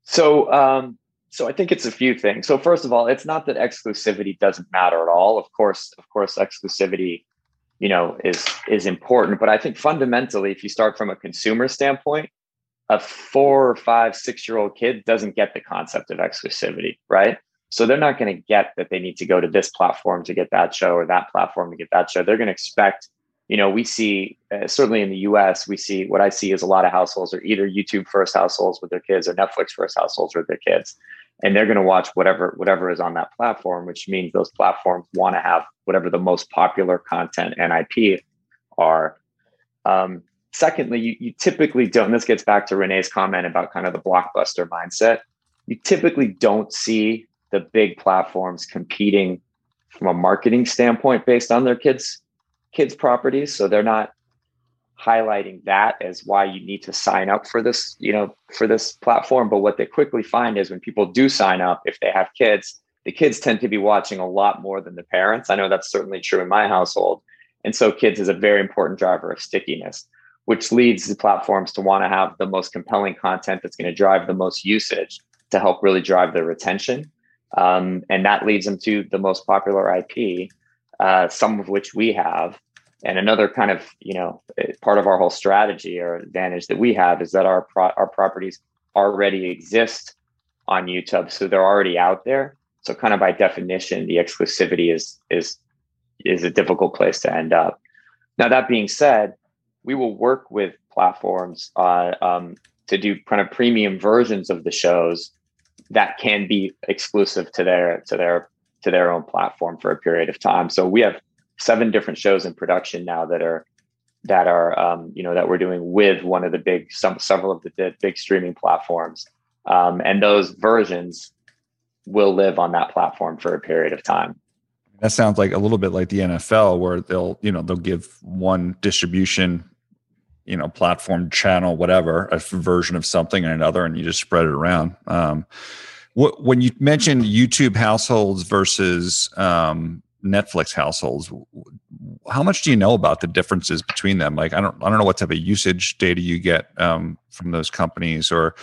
So um so I think it's a few things. So first of all, it's not that exclusivity doesn't matter at all. Of course, of course, exclusivity, you know, is is important. But I think fundamentally, if you start from a consumer standpoint, a four or five, six year old kid doesn't get the concept of exclusivity, right? So they're not going to get that they need to go to this platform to get that show or that platform to get that show. They're going to expect, you know, we see uh, certainly in the U.S. we see what I see is a lot of households are either YouTube first households with their kids or Netflix first households with their kids and they're going to watch whatever whatever is on that platform which means those platforms want to have whatever the most popular content and ip are. Um, secondly you, you typically don't this gets back to rene's comment about kind of the blockbuster mindset you typically don't see the big platforms competing from a marketing standpoint based on their kids kids properties so they're not highlighting that as why you need to sign up for this, you know, for this platform. But what they quickly find is when people do sign up, if they have kids, the kids tend to be watching a lot more than the parents. I know that's certainly true in my household. And so kids is a very important driver of stickiness, which leads the platforms to want to have the most compelling content that's going to drive the most usage to help really drive their retention. Um, and that leads them to the most popular IP, uh, some of which we have. And another kind of, you know, eh, part of our whole strategy or advantage that we have is that our pro- our properties already exist on YouTube, so they're already out there. So kind of by definition, the exclusivity is is is a difficult place to end up. Now that being said, we will work with platforms uh, um, to do kind of premium versions of the shows that can be exclusive to their to their to their own platform for a period of time. So we have seven different shows in production now that are that are um, you know that we're doing with one of the big some several of the, the big streaming platforms. Um, and those versions will live on that platform for a period of time. That sounds like a little bit like the nfl where they'll you know they'll give one distribution you know platform channel whatever a version of something and another and you just spread it around. Um, when you mentioned youtube households versus um, Netflix households. How much do you know about the differences between them? Like, I don't, I don't know what type of usage data you get um, from those companies, or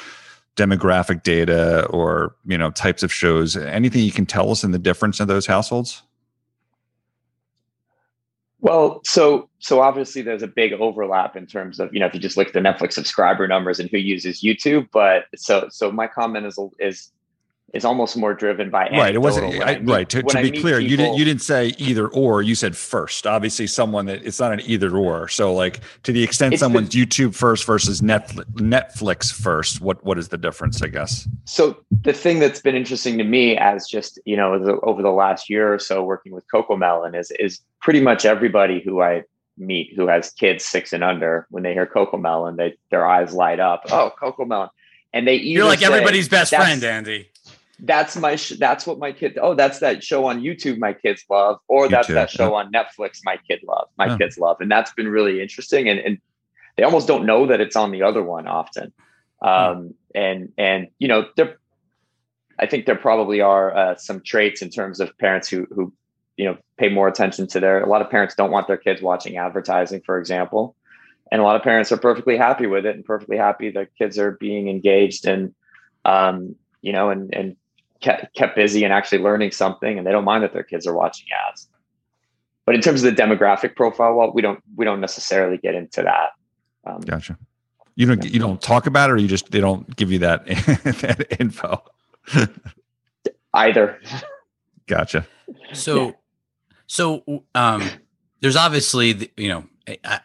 demographic data, or you know, types of shows. Anything you can tell us in the difference in those households? Well, so so obviously there's a big overlap in terms of you know if you just look at the Netflix subscriber numbers and who uses YouTube. But so so my comment is is is almost more driven by right. It wasn't I, meet, right. To, to be clear, people, you didn't you didn't say either or. You said first. Obviously, someone that it's not an either or. So, like to the extent someone's the, YouTube first versus Netflix, Netflix first, what what is the difference? I guess. So the thing that's been interesting to me, as just you know, the, over the last year or so working with CoComelon is is pretty much everybody who I meet who has kids six and under, when they hear CoComelon, they their eyes light up. Oh, CoComelon And they you're like everybody's best friend, Andy that's my sh- that's what my kid oh that's that show on youtube my kids love or that's that show on netflix my kid love my kids love and that's been really interesting and, and they almost don't know that it's on the other one often. Um, and and you know there i think there probably are uh, some traits in terms of parents who who you know pay more attention to their a lot of parents don't want their kids watching advertising for example and a lot of parents are perfectly happy with it and perfectly happy that kids are being engaged and um, you know and and kept, kept busy and actually learning something and they don't mind that their kids are watching ads but in terms of the demographic profile well we don't we don't necessarily get into that um, gotcha you don't yeah. you don't talk about it or you just they don't give you that, [LAUGHS] that info either gotcha so yeah. so um there's obviously the, you know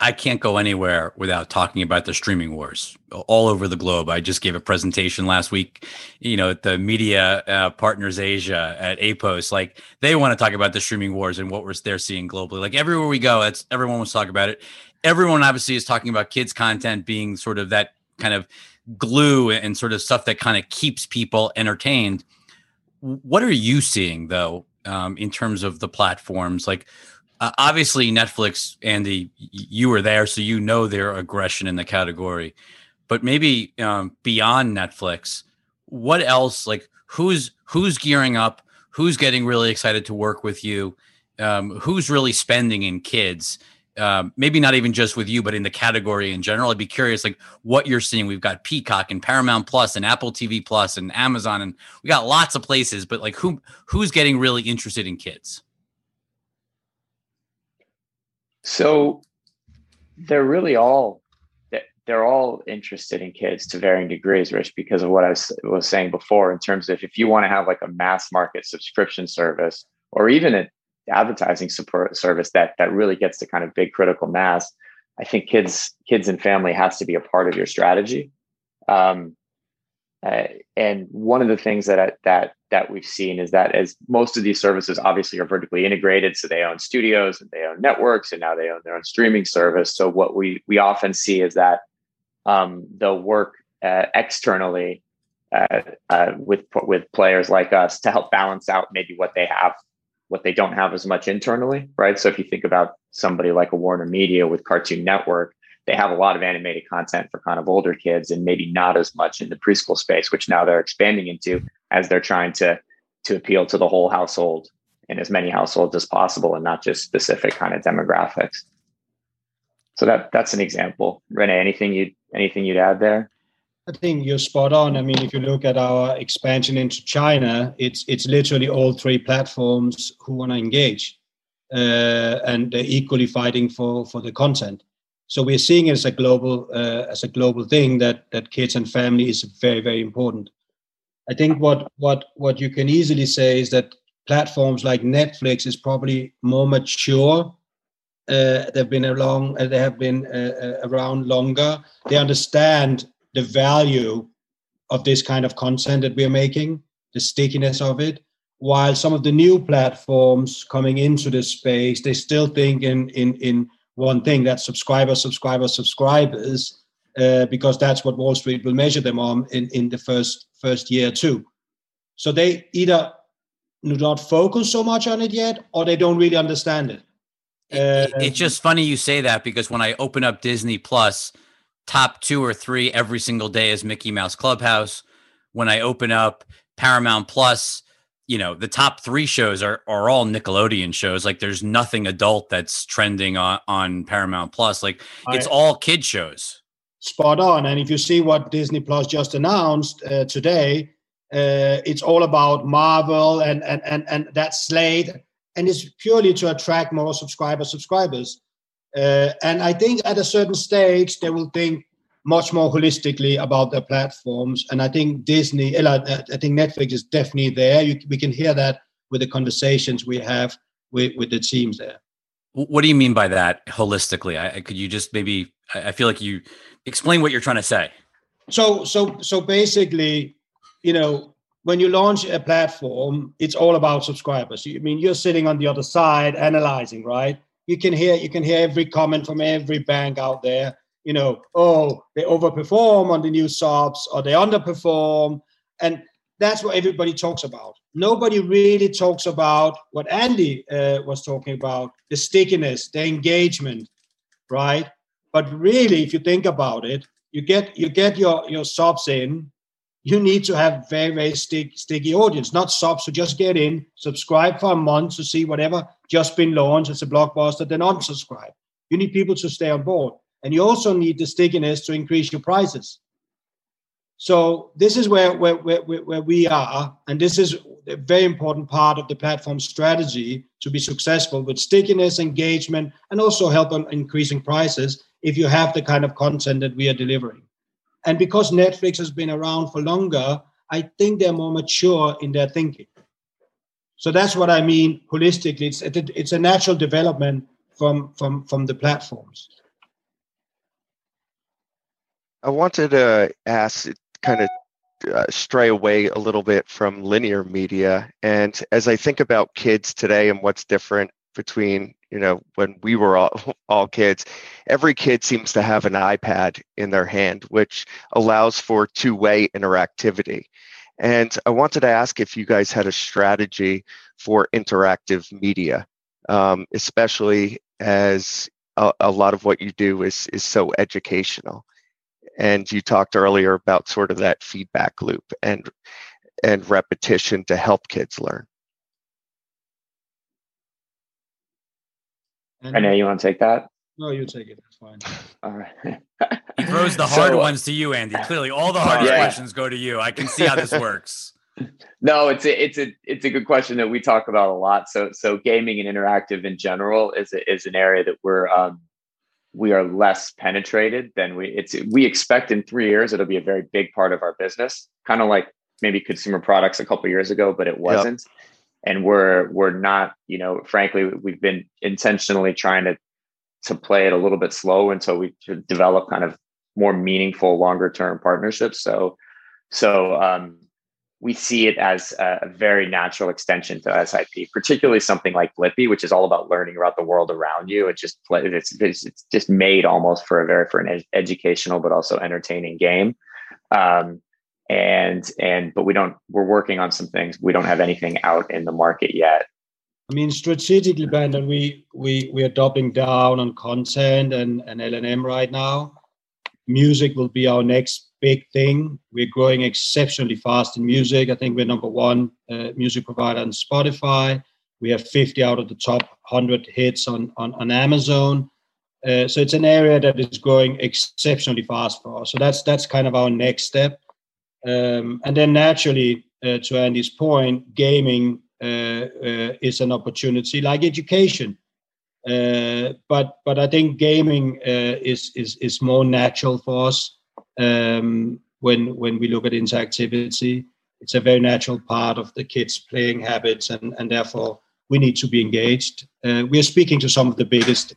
I can't go anywhere without talking about the streaming wars all over the globe. I just gave a presentation last week, you know, at the Media uh, Partners Asia at APOS. Like they want to talk about the streaming wars and what we're they're seeing globally. Like everywhere we go, that's everyone wants to talk about it. Everyone obviously is talking about kids content being sort of that kind of glue and sort of stuff that kind of keeps people entertained. What are you seeing though um, in terms of the platforms? Like, uh, obviously, Netflix, Andy, you were there, so you know their aggression in the category. But maybe um, beyond Netflix, what else? Like, who's who's gearing up? Who's getting really excited to work with you? Um, who's really spending in kids? um, maybe not even just with you, but in the category in general. I'd be curious, like what you're seeing. We've got Peacock and Paramount Plus and Apple TV Plus and Amazon, and we got lots of places. But like, who who's getting really interested in kids? So they're really all they're all interested in kids to varying degrees, Rich, because of what I was, saying before. In terms of if you want to have like a mass market subscription service, or even an advertising support service that that really gets to kind of big critical mass, I think kids kids and family has to be a part of your strategy. Um, uh, and one of the things that that that we've seen is that as most of these services obviously are vertically integrated, so they own studios and they own networks, and now they own their own streaming service. So what we we often see is that um, they'll work uh, externally uh, uh, with with players like us to help balance out maybe what they have what they don't have as much internally, right? So if you think about somebody like a Warner Media with Cartoon Network, they have a lot of animated content for kind of older kids and maybe not as much in the preschool space, which now they're expanding into as they're trying to to appeal to the whole household and as many households as possible and not just specific kind of demographics. So that that's an example. Rene, anything you anything you'd add there? I think you're spot on. I mean, if you look at our expansion into China, it's it's literally all three platforms who want to engage, uh, and they're equally fighting for for the content. So we're seeing it as a global uh, as a global thing that that kids and family is very very important. I think what what what you can easily say is that platforms like Netflix is probably more mature. Uh, they've been along. Uh, they have been uh, uh, around longer. They understand the value of this kind of content that we're making, the stickiness of it. While some of the new platforms coming into this space, they still think in in in one thing that subscribers, subscribers, subscribers, uh, because that's what Wall Street will measure them on in, in the first first year too. So they either do not focus so much on it yet, or they don't really understand it. Uh, it's just funny you say that because when I open up Disney Plus, top two or three every single day is Mickey Mouse Clubhouse. When I open up Paramount Plus, you know, the top three shows are, are all Nickelodeon shows. Like there's nothing adult that's trending on, on Paramount Plus. Like it's I, all kid shows. Spot on. And if you see what Disney Plus just announced uh, today, uh, it's all about Marvel and, and, and, and that slate. And it's purely to attract more subscribers, subscribers. Uh, and I think at a certain stage, they will think much more holistically about their platforms. And I think Disney, I think Netflix is definitely there. You, we can hear that with the conversations we have with, with the teams there. What do you mean by that holistically? I, could you just maybe, I feel like you explain what you're trying to say. So, so, so basically, you know, when you launch a platform, it's all about subscribers. I mean, you're sitting on the other side analyzing, right? you can hear you can hear every comment from every bank out there you know oh they overperform on the new subs or they underperform. And that's what everybody talks about. Nobody really talks about what andy uh, was talking about the stickiness the engagement right? But really if you think about it you get you get your your subs in you need to have very very stick, sticky audience. Not subs who just get in subscribe for a month to see whatever just been launched as a blockbuster then unsubscribe. You need people to stay on board and you also need the stickiness to increase your prices so this is where where, where, where we are and this is a very important part of the platform strategy to be successful with stickiness engagement and also help on increasing prices if you have the kind of content that we are delivering and because Netflix has been around for longer, I think they're more mature in their thinking. So that's what I mean holistically. It's, it's a natural development from, from, from the platforms. I wanted to ask, kind of uh, stray away a little bit from linear media. And as I think about kids today and what's different, between you know when we were all, [LAUGHS] all kids every kid seems to have an ipad in their hand which allows for two-way interactivity and i wanted to ask if you guys had a strategy for interactive media um, especially as a, a lot of what you do is is so educational and you talked earlier about sort of that feedback loop and and repetition to help kids learn I know you want to take that. No, you take it. That's fine. [LAUGHS] All right. [LAUGHS] he throws the hard so, ones to you, Andy. Clearly, all the hardest [LAUGHS] yeah. questions go to you. I can see how this works. No, it's a it's a it's a good question that we talk about a lot. So so gaming and interactive in general is a, is an area that we're um, we are less penetrated than we it's we expect in three years it'll be a very big part of our business. Kind of like maybe consumer products a couple years ago, but it wasn't. Yep and we're we're not you know frankly we've been intentionally trying to to play it a little bit slow until we develop kind of more meaningful longer term partnerships so so um, we see it as a very natural extension to SIP, particularly something like Blippi, which is all about learning about the world around you. It just it's it's just made almost for a very for an ed- educational but also entertaining game. Um, and and but we don't we're working on some things we don't have anything out in the market yet i mean strategically brandon we we we are doubling down on content and and lnm right now music will be our next big thing. We're growing exceptionally fast in music. I think we're number one uh, music provider on spotify. We have 50 out of the top 100 hits on on, on amazon. Uh, so it's an area that is growing exceptionally fast for us. So that's that's kind of our next step. Um, and then naturally, uh, to Andy's point, gaming uh, uh, is an opportunity like education. Uh, but but I think gaming is is is more natural for us um, when when we look at interactivity. It's a very natural part of the kids' playing habits, and and therefore we need to be engaged. Uh, we are speaking to some of the biggest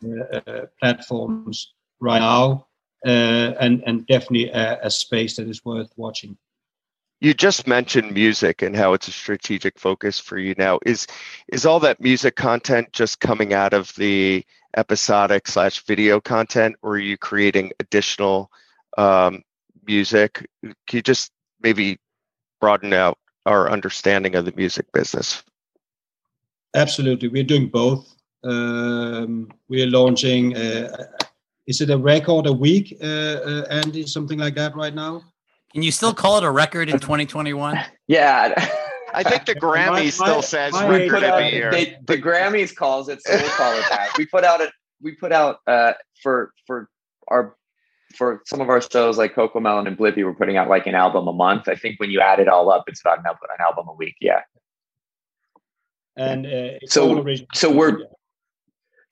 platforms right now, and and definitely a, a space that is worth watching you just mentioned music and how it's a strategic focus for you now is is all that music content just coming out of the episodic slash video content or are you creating additional um, music can you just maybe broaden out our understanding of the music business absolutely we're doing both um, we're launching uh, is it a record a week uh, uh, andy something like that right now can you still call it a record in 2021? [LAUGHS] yeah. I think the [LAUGHS] Grammy my, still my, says my record of the year. They, the Grammys calls it, so we'll call it that. We put out a we put out uh, for for our for some of our shows like CoComelon and Blippi, we're putting out like an album a month. I think when you add it all up, it's about an album, an album a week. Yeah. And uh, so so we're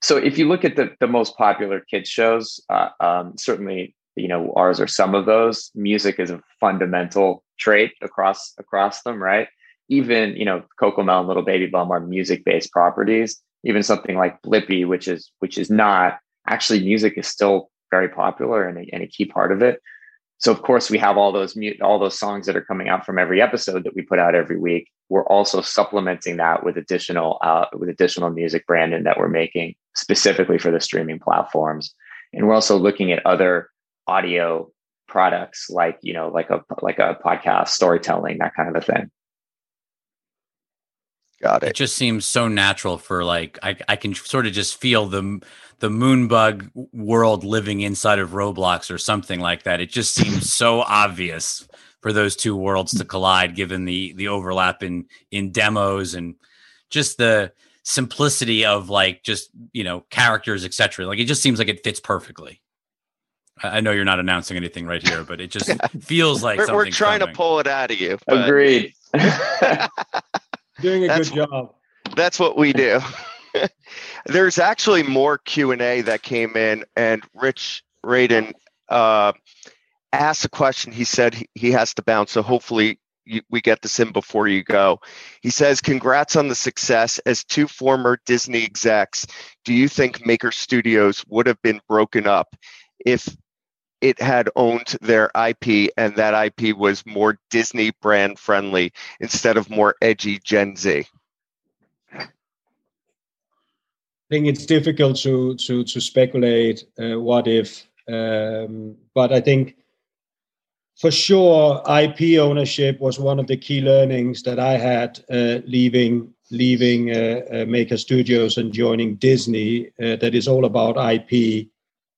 so if you look at the the most popular kids shows, uh, um, certainly you know ours are some of those music is a fundamental trait across across them right even you know CoComelon, little baby bum are music based properties even something like blippi which is which is not actually music is still very popular and a, and a key part of it. So of course we have all those mute all those songs that are coming out from every episode that we put out every week. We're also supplementing that with additional uh, with additional music branding that we're making specifically for the streaming platforms. And we're also looking at other audio products like you know like a like a podcast storytelling that kind of a thing got it it just seems so natural for like i, I can sort of just feel the the moonbug world living inside of roblox or something like that it just seems [LAUGHS] so obvious for those two worlds to collide given the the overlap in in demos and just the simplicity of like just you know characters etc like it just seems like it fits perfectly I know you're not announcing anything right here, but it just [LAUGHS] feels like we're, we're trying coming. to pull it out of you. But... Agreed. [LAUGHS] Doing a that's, good job. That's what we do. [LAUGHS] There's actually more Q and A that came in, and Rich Raddon uh, asked a question. He said he, he has to bounce, so hopefully you, we get this in before you go. He says, "Congrats on the success. As two former Disney execs, do you think Maker Studios would have been broken up if it had owned their IP and that IP was more Disney brand friendly instead of more edgy Gen Z? I think it's difficult to to to speculate uh, what if, um, but I think for sure IP ownership was one of the key learnings that I had uh, leaving leaving uh, uh, Maker Studios and joining Disney. Uh, that is all about IP,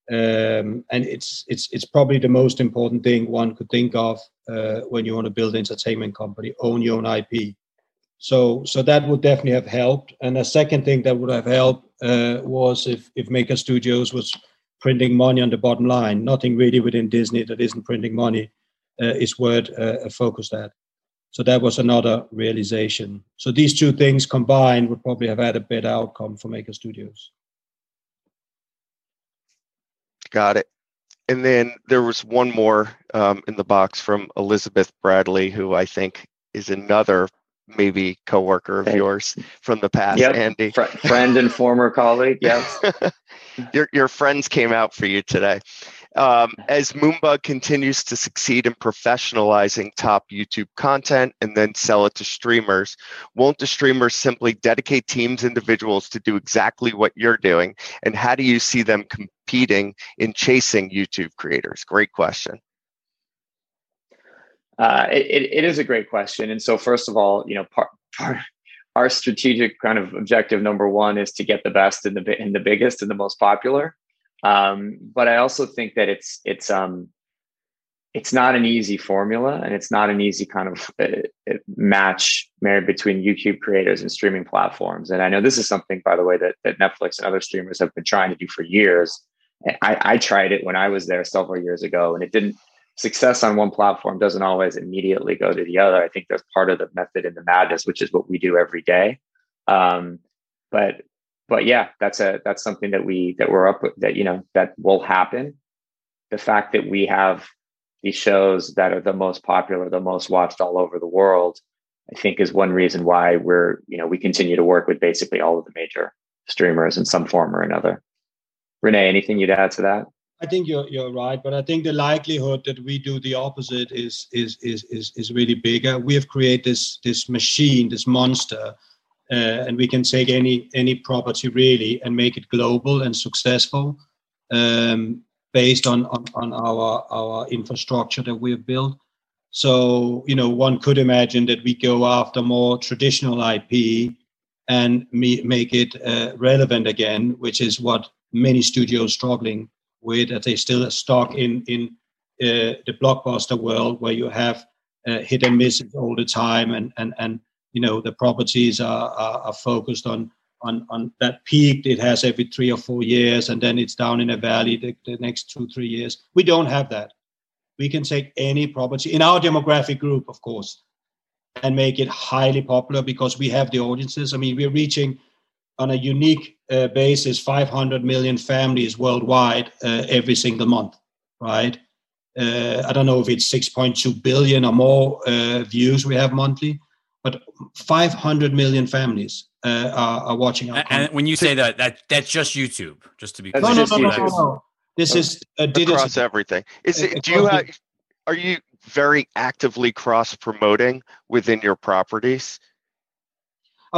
um, and it's it's it's probably the most important thing one could think of uh, when you want to build an entertainment company. Own your own IP. So so that would definitely have helped. And a second thing that would have helped uh, was if if Maker Studios was printing money on the bottom line. Nothing really within Disney that isn't printing money uh, is worth uh, focused at. So that was another realization. So these two things combined would probably have had a better outcome for Maker Studios. Got it. And then there was one more um, in the box from Elizabeth Bradley, who I think is another maybe coworker of yours from the past, yep. Andy. Fr- friend and former colleague. Yes. [LAUGHS] your your friends came out for you today. Um, as Moonbug continues to succeed in professionalizing top YouTube content and then sell it to streamers, won't the streamers simply dedicate teams, individuals to do exactly what you're doing? And how do you see them competing in chasing YouTube creators? Great question. Uh, it, it is a great question. And so, first of all, you know, part, part, our strategic kind of objective number one is to get the best and the and the biggest and the most popular. Um, but I also think that it's it's um, it's not an easy formula, and it's not an easy kind of uh, match married between YouTube creators and streaming platforms. And I know this is something, by the way, that that Netflix and other streamers have been trying to do for years. I, I tried it when I was there several years ago, and it didn't. Success on one platform doesn't always immediately go to the other. I think that's part of the method in the madness, which is what we do every day. Um, but but yeah, that's a that's something that we that we're up with, that you know that will happen. The fact that we have these shows that are the most popular, the most watched all over the world, I think is one reason why we're you know we continue to work with basically all of the major streamers in some form or another. Rene, anything you'd add to that? I think you're you're right, but I think the likelihood that we do the opposite is is is is, is really bigger. We have created this this machine, this monster uh, and we can take any any property really and make it global and successful um, based on, on, on our our infrastructure that we have built. So you know, one could imagine that we go after more traditional IP and me, make it uh, relevant again, which is what many studios struggling with. That they still stuck in in uh, the blockbuster world where you have uh, hit and misses all the time and and and you know the properties are, are, are focused on on on that peak it has every three or four years and then it's down in a valley the, the next two three years we don't have that we can take any property in our demographic group of course and make it highly popular because we have the audiences i mean we're reaching on a unique uh, basis 500 million families worldwide uh, every single month right uh, i don't know if it's 6.2 billion or more uh, views we have monthly but 500 million families uh, are, are, watching our. And, when you say that, that that's just YouTube, just to be clear. No, no, no, no, no, no. This is uh, across everything. Is it? Do you have? Are you very actively cross promoting within your properties?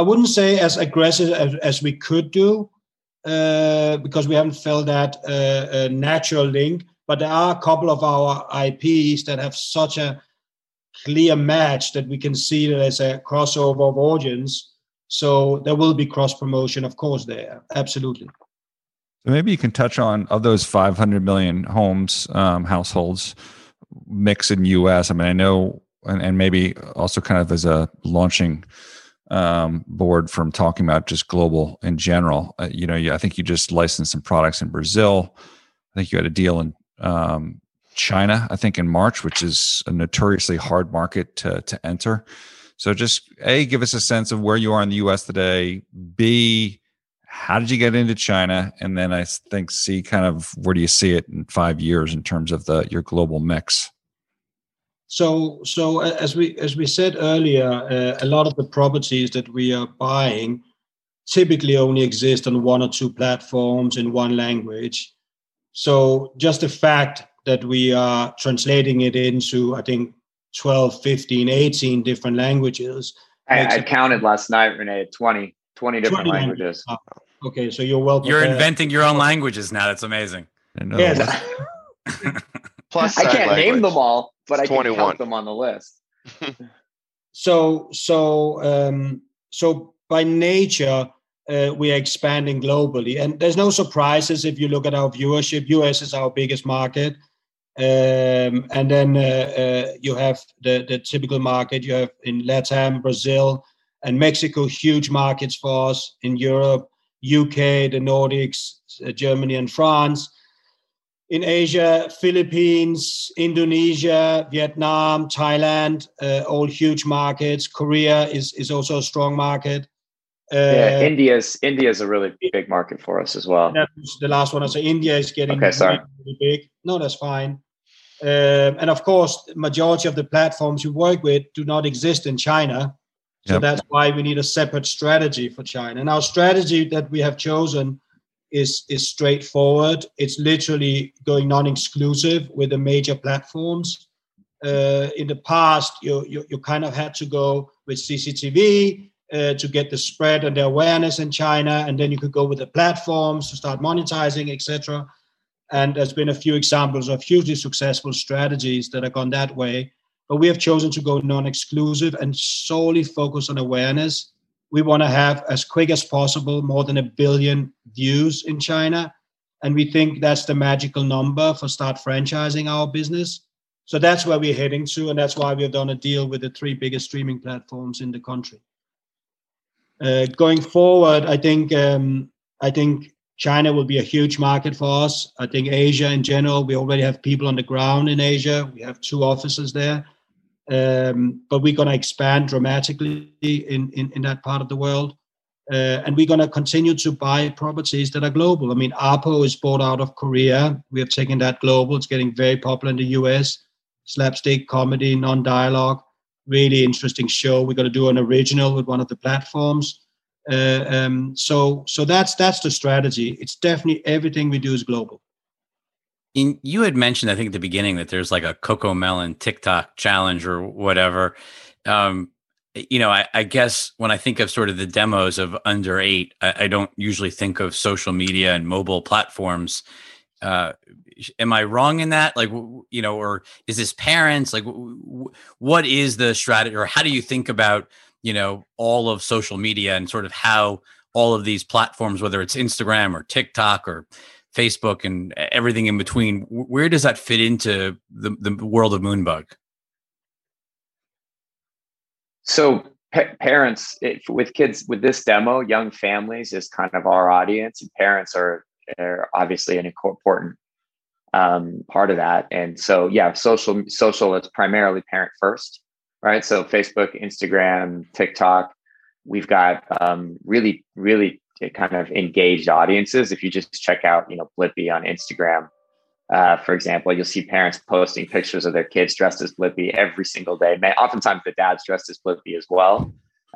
I wouldn't say as aggressive as, as we could do, uh, because we haven't felt that uh, natural link. But there are a couple of our IPs that have such a clear match that we can see that as a crossover of audience. So there will be cross promotion, of course, there. Absolutely. So maybe you can touch on of those 500 million homes, um, households, mix in U.S. I mean, I know, and, and maybe also kind of as a launching um, board from talking about just global in general. Uh, you know, I think you just licensed some products in Brazil. I think you had a deal in um, China, I think in March, which is a notoriously hard market to, to enter. So just A, give us a sense of where you are in the US today. B, how did you get into China? And then I think C, kind of where do you see it in five years in terms of the your global mix? So, so as we as we said earlier, uh, a lot of the properties that we are buying typically only exist on one or two platforms in one language. So, just the fact that we are translating it into, I think, 12, 15, 18 different languages. I, I counted last night, Rene, 20, 20 different 20 languages. languages. Okay, so you're well. Prepared. You're inventing your own languages now. That's amazing. I know. Yes. [LAUGHS] [LAUGHS] Plus, I can't language. name them all, but it's I can 21. count them on the list. [LAUGHS] so, so, um, so by nature, uh, we are expanding globally, and there's no surprises if you look at our viewership. US is our biggest market, um, and then uh, uh, you have the the typical market. You have in Latin, Brazil, and Mexico, huge markets for us. In Europe, UK, the Nordics, uh, Germany, and France in Asia, Philippines, Indonesia, Vietnam, Thailand, uh, all huge markets. Korea is is also a strong market. Uh, yeah, India's India is a really big market for us as well. That's the last one. I say India is getting okay, sorry. really big. No, that's fine. Um, and of course, the majority of the platforms you work with do not exist in China. So yep. that's why we need a separate strategy for China. And our strategy that we have chosen is is straightforward. It's literally going non-exclusive with the major platforms. Uh, in the past, you, you, you kind of had to go with CCTV uh, to get the spread and the awareness in China, and then you could go with the platforms to start monetizing, etc. And there's been a few examples of hugely successful strategies that have gone that way. But we have chosen to go non-exclusive and solely focus on awareness we want to have as quick as possible more than a billion views in China. And we think that's the magical number for start franchising our business. So that's where we're heading to. And that's why we've done a deal with the three biggest streaming platforms in the country. Uh, going forward, I think um, I think China will be a huge market for us. I think Asia in general, we already have people on the ground in Asia. We have two offices there. Um, but we're going to expand dramatically in, in, in, that part of the world. Uh, and we're going to continue to buy properties that are global. I mean, Arpo is bought out of Korea. We have taken that global. It's getting very popular in the US. Slapstick comedy, non dialogue, really interesting show. We're going to do an original with one of the platforms. Uh, um, so, so that's that's the strategy. It's definitely everything we do is global. In, you had mentioned, I think at the beginning, that there's like a CoComelon TikTok challenge or whatever. Um, you know, I, I, guess when I think of sort of the demos of under eight, I, I don't usually think of social media and mobile platforms. Uh, am I wrong in that? Like, you know, or is this parents? Like, what is the strategy, or how do you think about, you know, all of social media and sort of how all of these platforms, whether it's Instagram or TikTok or Facebook and everything in between. Where does that fit into the, the world of Moonbug? So pa- parents if, with kids with this demo, young families is kind of our audience, and parents are, are obviously an important um, part of that. And so, yeah, social social is primarily parent first, right? So Facebook, Instagram, TikTok. We've got um, really, really kind of engaged audiences. If you just check out, you know, Blippi on Instagram, uh, for example, you'll see parents posting pictures of their kids dressed as Blippi every single day. Oftentimes, the dad's dressed as Blippi as well.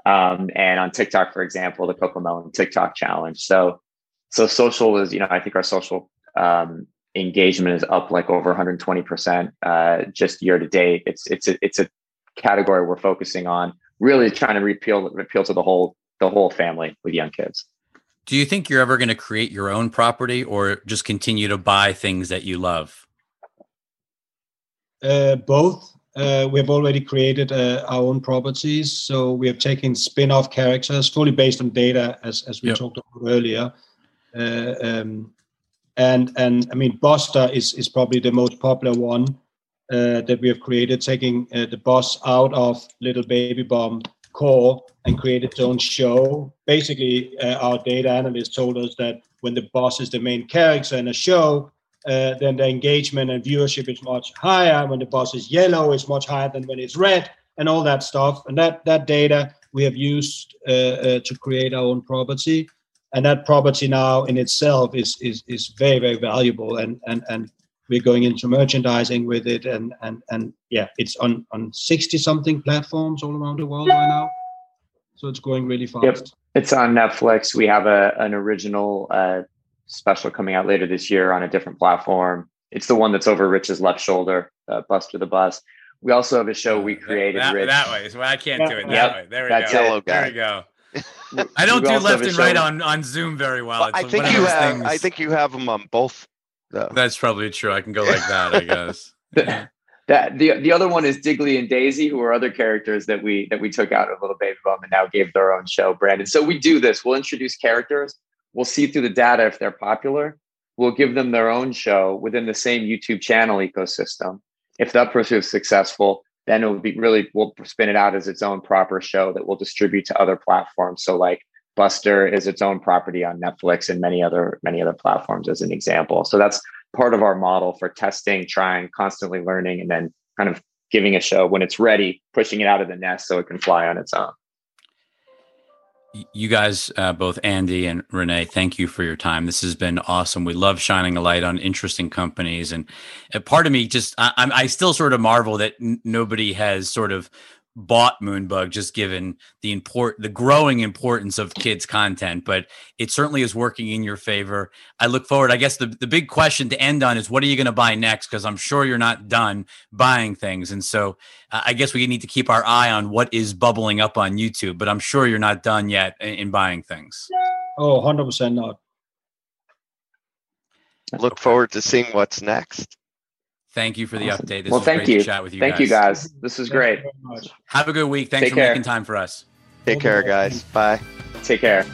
Um, and on TikTok, for example, the CoComelon TikTok challenge. So, so social is, you know, I think our social um, engagement is up like over 120 percent uh, just year to date. It's it's a, it's a category we're focusing on, really trying to appeal appeal to the whole the whole family with young kids. Do you think you're ever going to create your own property or just continue to buy things that you love? Uh, both. Uh, we have already created uh, our own properties. So we have taken spin off characters fully based on data, as, as we yep. talked about earlier. Uh, um, and and I mean, Buster is, is probably the most popular one uh, that we have created, taking uh, the boss out of Little Baby Bum core and create its own show. Basically, uh, our data analyst told us that when the boss is the main character in a show, uh, then the engagement and viewership is much higher. When the boss is yellow, it's much higher than when it's red, and all that stuff. And that that data we have used uh, uh to create our own property, and that property now in itself is is is very very valuable. And and and we're going into merchandising with it and and and yeah it's on on 60 something platforms all around the world right now so it's going really fast yep. it's on netflix we have a an original uh, special coming out later this year on a different platform it's the one that's over rich's left shoulder uh, buster the bus we also have a show we created that, Rich. that way so i can't do it that yep. way there we that's go yellow guy. there we go [LAUGHS] I don't do left and right on, on Zoom very well. well I think you have. Things... I think you have them on both. Though. That's probably true. I can go like that. I guess. [LAUGHS] that the the other one is Diggly and Daisy, who are other characters that we that we took out of Little Baby Bum and now gave their own show, Brandon. So we do this. We'll introduce characters. We'll see through the data if they're popular. We'll give them their own show within the same YouTube channel ecosystem. If that proves successful, then it will be really we'll spin it out as its own proper show that we'll distribute to other platforms. So like Buster is its own property on Netflix and many other many other platforms as an example. So that's part of our model for testing, trying, constantly learning, and then kind of giving a show when it's ready, pushing it out of the nest so it can fly on its own you guys, uh, both Andy and Rene, thank you for your time. This has been awesome. We love shining a light on interesting companies, and part of me just I, I still sort of marvel that n- nobody has sort of bought Moonbug, just given the import, the growing importance of kids' content. But it certainly is working in your favor. I look forward. I guess the the big question to end on is, what are you going to buy next? Because I'm sure you're not done buying things, and so uh, I guess we need to keep our eye on what is bubbling up on YouTube. But I'm sure you're not done yet in, in buying things. Oh, 100 percent not. Look forward to seeing what's next. Thank you for the awesome. update. This well, thank you. chat with you. Thank guys. you, guys. This is great. Have a good week. Thanks Take for care. making time for us. Take care, guys. Bye. Take care.